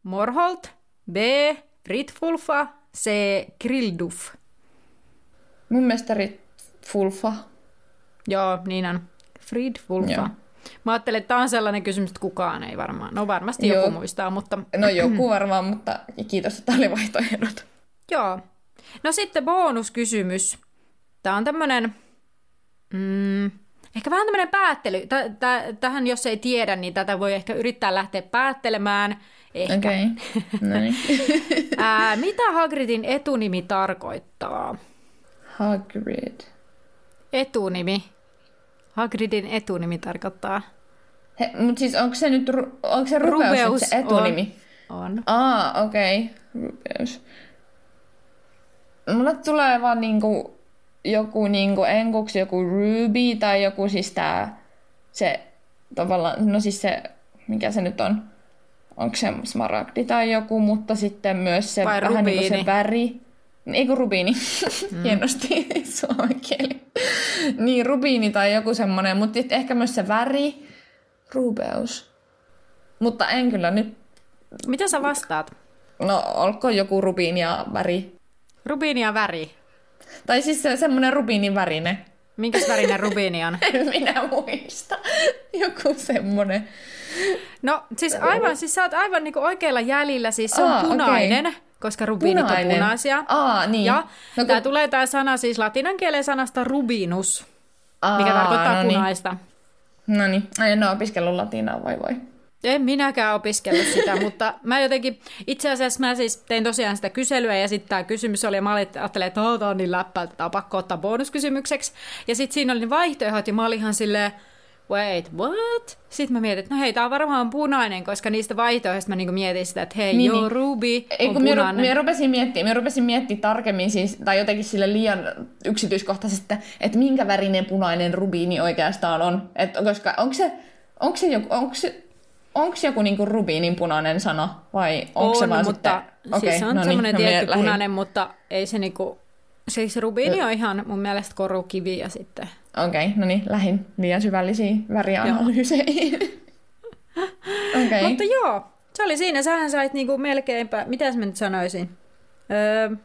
Morholt. B. Fritfulfa. C. Grilduf. Mun mielestä Ritfulfa. Joo, niin on. Fridfulfa. Joo. Mä ajattelen, että tämä on sellainen kysymys, että kukaan ei varmaan. No varmasti Joo. joku muistaa, mutta... No joku varmaan, mutta kiitos, että oli vaihtoehdot. Joo. No sitten bonuskysymys. Tämä on tämmöinen... Mm, ehkä vähän tämmöinen päättely. Tähän, jos ei tiedä, niin tätä voi ehkä yrittää lähteä päättelemään. Ehkä. Okay. No niin. Ää, mitä Hagridin etunimi tarkoittaa? Hagrid. Etunimi. Hagridin etunimi tarkoittaa. He, mutta siis onko se nyt onko se Rubeus, Rubeus se etunimi? On. on. Aa, okei. Okay. Rubeus. Mulle tulee vaan niinku joku niinku enkuksi joku Ruby tai joku siis tää se tavallaan, no siis se, mikä se nyt on, onko se smaragdi tai joku, mutta sitten myös se Vai vähän niinku se väri. Ei kun rubiini. Mm. Hienosti suomen kieli. niin, rubiini tai joku semmoinen, mutta ehkä myös se väri. Rubeus. Mutta en kyllä nyt... Mitä sä vastaat? No, olko joku rubiini ja väri? Rubiini ja väri. Tai siis se, semmoinen rubiinin värinen. Minkäs värinen rubiini on? en minä muista. Joku semmoinen. No siis aivan, siis sä oot aivan niinku oikealla jäljellä, siis se on Aa, punainen. Okay koska rubiinit Punainen. on punaisia. Aa, niin. Ja no, kun... tulee tämä sana siis latinan kielen sanasta rubinus, Aa, mikä tarkoittaa no niin. punaista. No niin, en ole opiskellut latinaa, voi voi. En minäkään opiskellut sitä, mutta mä jotenkin, itse asiassa mä siis tein tosiaan sitä kyselyä ja sitten tämä kysymys oli, ja mä ajattelin, että tämä on niin läppä, että tämä on pakko ottaa bonuskysymykseksi. Ja sitten siinä oli ne vaihtoehdot ja mä olin ihan silleen, wait, what? Sitten mä mietin, että no hei, tää on varmaan punainen, koska niistä vaihtoehdoista mä niinku mietin sitä, että hei, niin, joo, niin. Ruby Ei, on kun punainen. Minä rupesin miettimään, minä rupesin miettimään tarkemmin siis, tai jotenkin sille liian yksityiskohtaisesti, että, että minkä värinen punainen rubiini oikeastaan on. Et, koska onko se, onko se joku, onko se, Onko joku niinku rubiinin punainen sana vai onko on, se vaan mutta sitten... Okay, siis on no semmoinen niin, tietty punainen, lähin. mutta ei se niinku... Siis rubiini on ihan mun mielestä korukivi ja sitten Okei, okay, no niin, lähin liian syvällisiin värianalyyseihin. okay. Mutta joo, se oli siinä. Sähän sait niinku melkeinpä, mitä mä nyt sanoisin? Öö,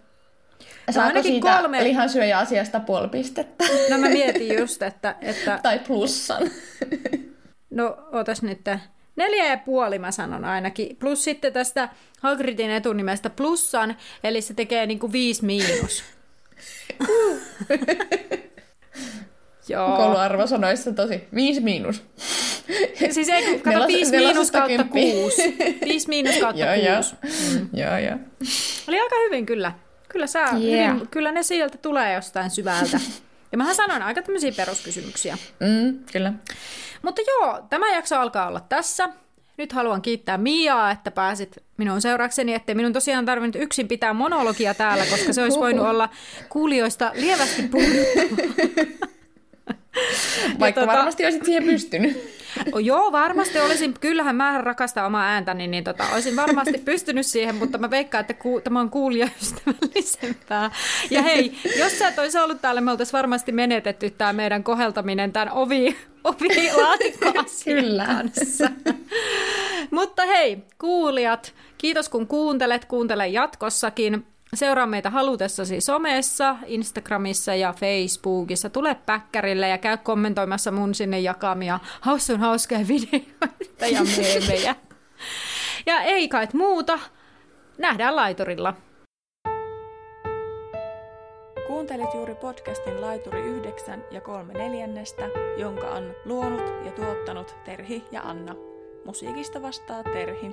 Saako siitä kolme... lihansyöjä-asiasta puoli pistettä? No mä mietin just, että... että... tai plussan. no, otas nyt. Neljä ja puoli mä sanon ainakin. Plus sitten tästä Hagridin etunimestä plussan, eli se tekee niinku viisi miinus. Joo. Kouluarvosanoissa tosi. Viisi miinus. Siis ei, kato Nelas, viisi miinus kautta kuusi. Viisi miinus kautta joo, kuusi. Joo. Mm. joo, joo. Oli aika hyvin kyllä. Kyllä, sä, yeah. hyvin, kyllä ne sieltä tulee jostain syvältä. Ja mähän sanoin aika tämmöisiä peruskysymyksiä. Mm, kyllä. Mutta joo, tämä jakso alkaa olla tässä. Nyt haluan kiittää Miaa, että pääsit minun seurakseni, että minun tosiaan tarvinnut yksin pitää monologia täällä, koska se olisi voinut olla kuulijoista lievästi puhuttavaa. Vaikka tota, varmasti olisit siihen pystynyt. Oh, joo, varmasti olisin. Kyllähän mä rakastan omaa ääntäni, niin tota, olisin varmasti pystynyt siihen, mutta mä veikkaan, että ku, tämä on kuulijaystävällisempää. Ja hei, jos sä et olisi ollut täällä, me oltaisiin varmasti menetetty tämä meidän koheltaminen tämän ovi, ovi mutta hei, kuulijat, kiitos kun kuuntelet, kuuntele jatkossakin. Seuraa meitä halutessasi somessa, Instagramissa ja Facebookissa. Tule päkkärille ja käy kommentoimassa mun sinne jakamia hassun hauskoja videoita ja meemejä. Ja ei kai muuta. Nähdään laiturilla. Kuuntelit juuri podcastin Laituri 9 ja 3 neljännestä, jonka on luonut ja tuottanut Terhi ja Anna. Musiikista vastaa Terhi.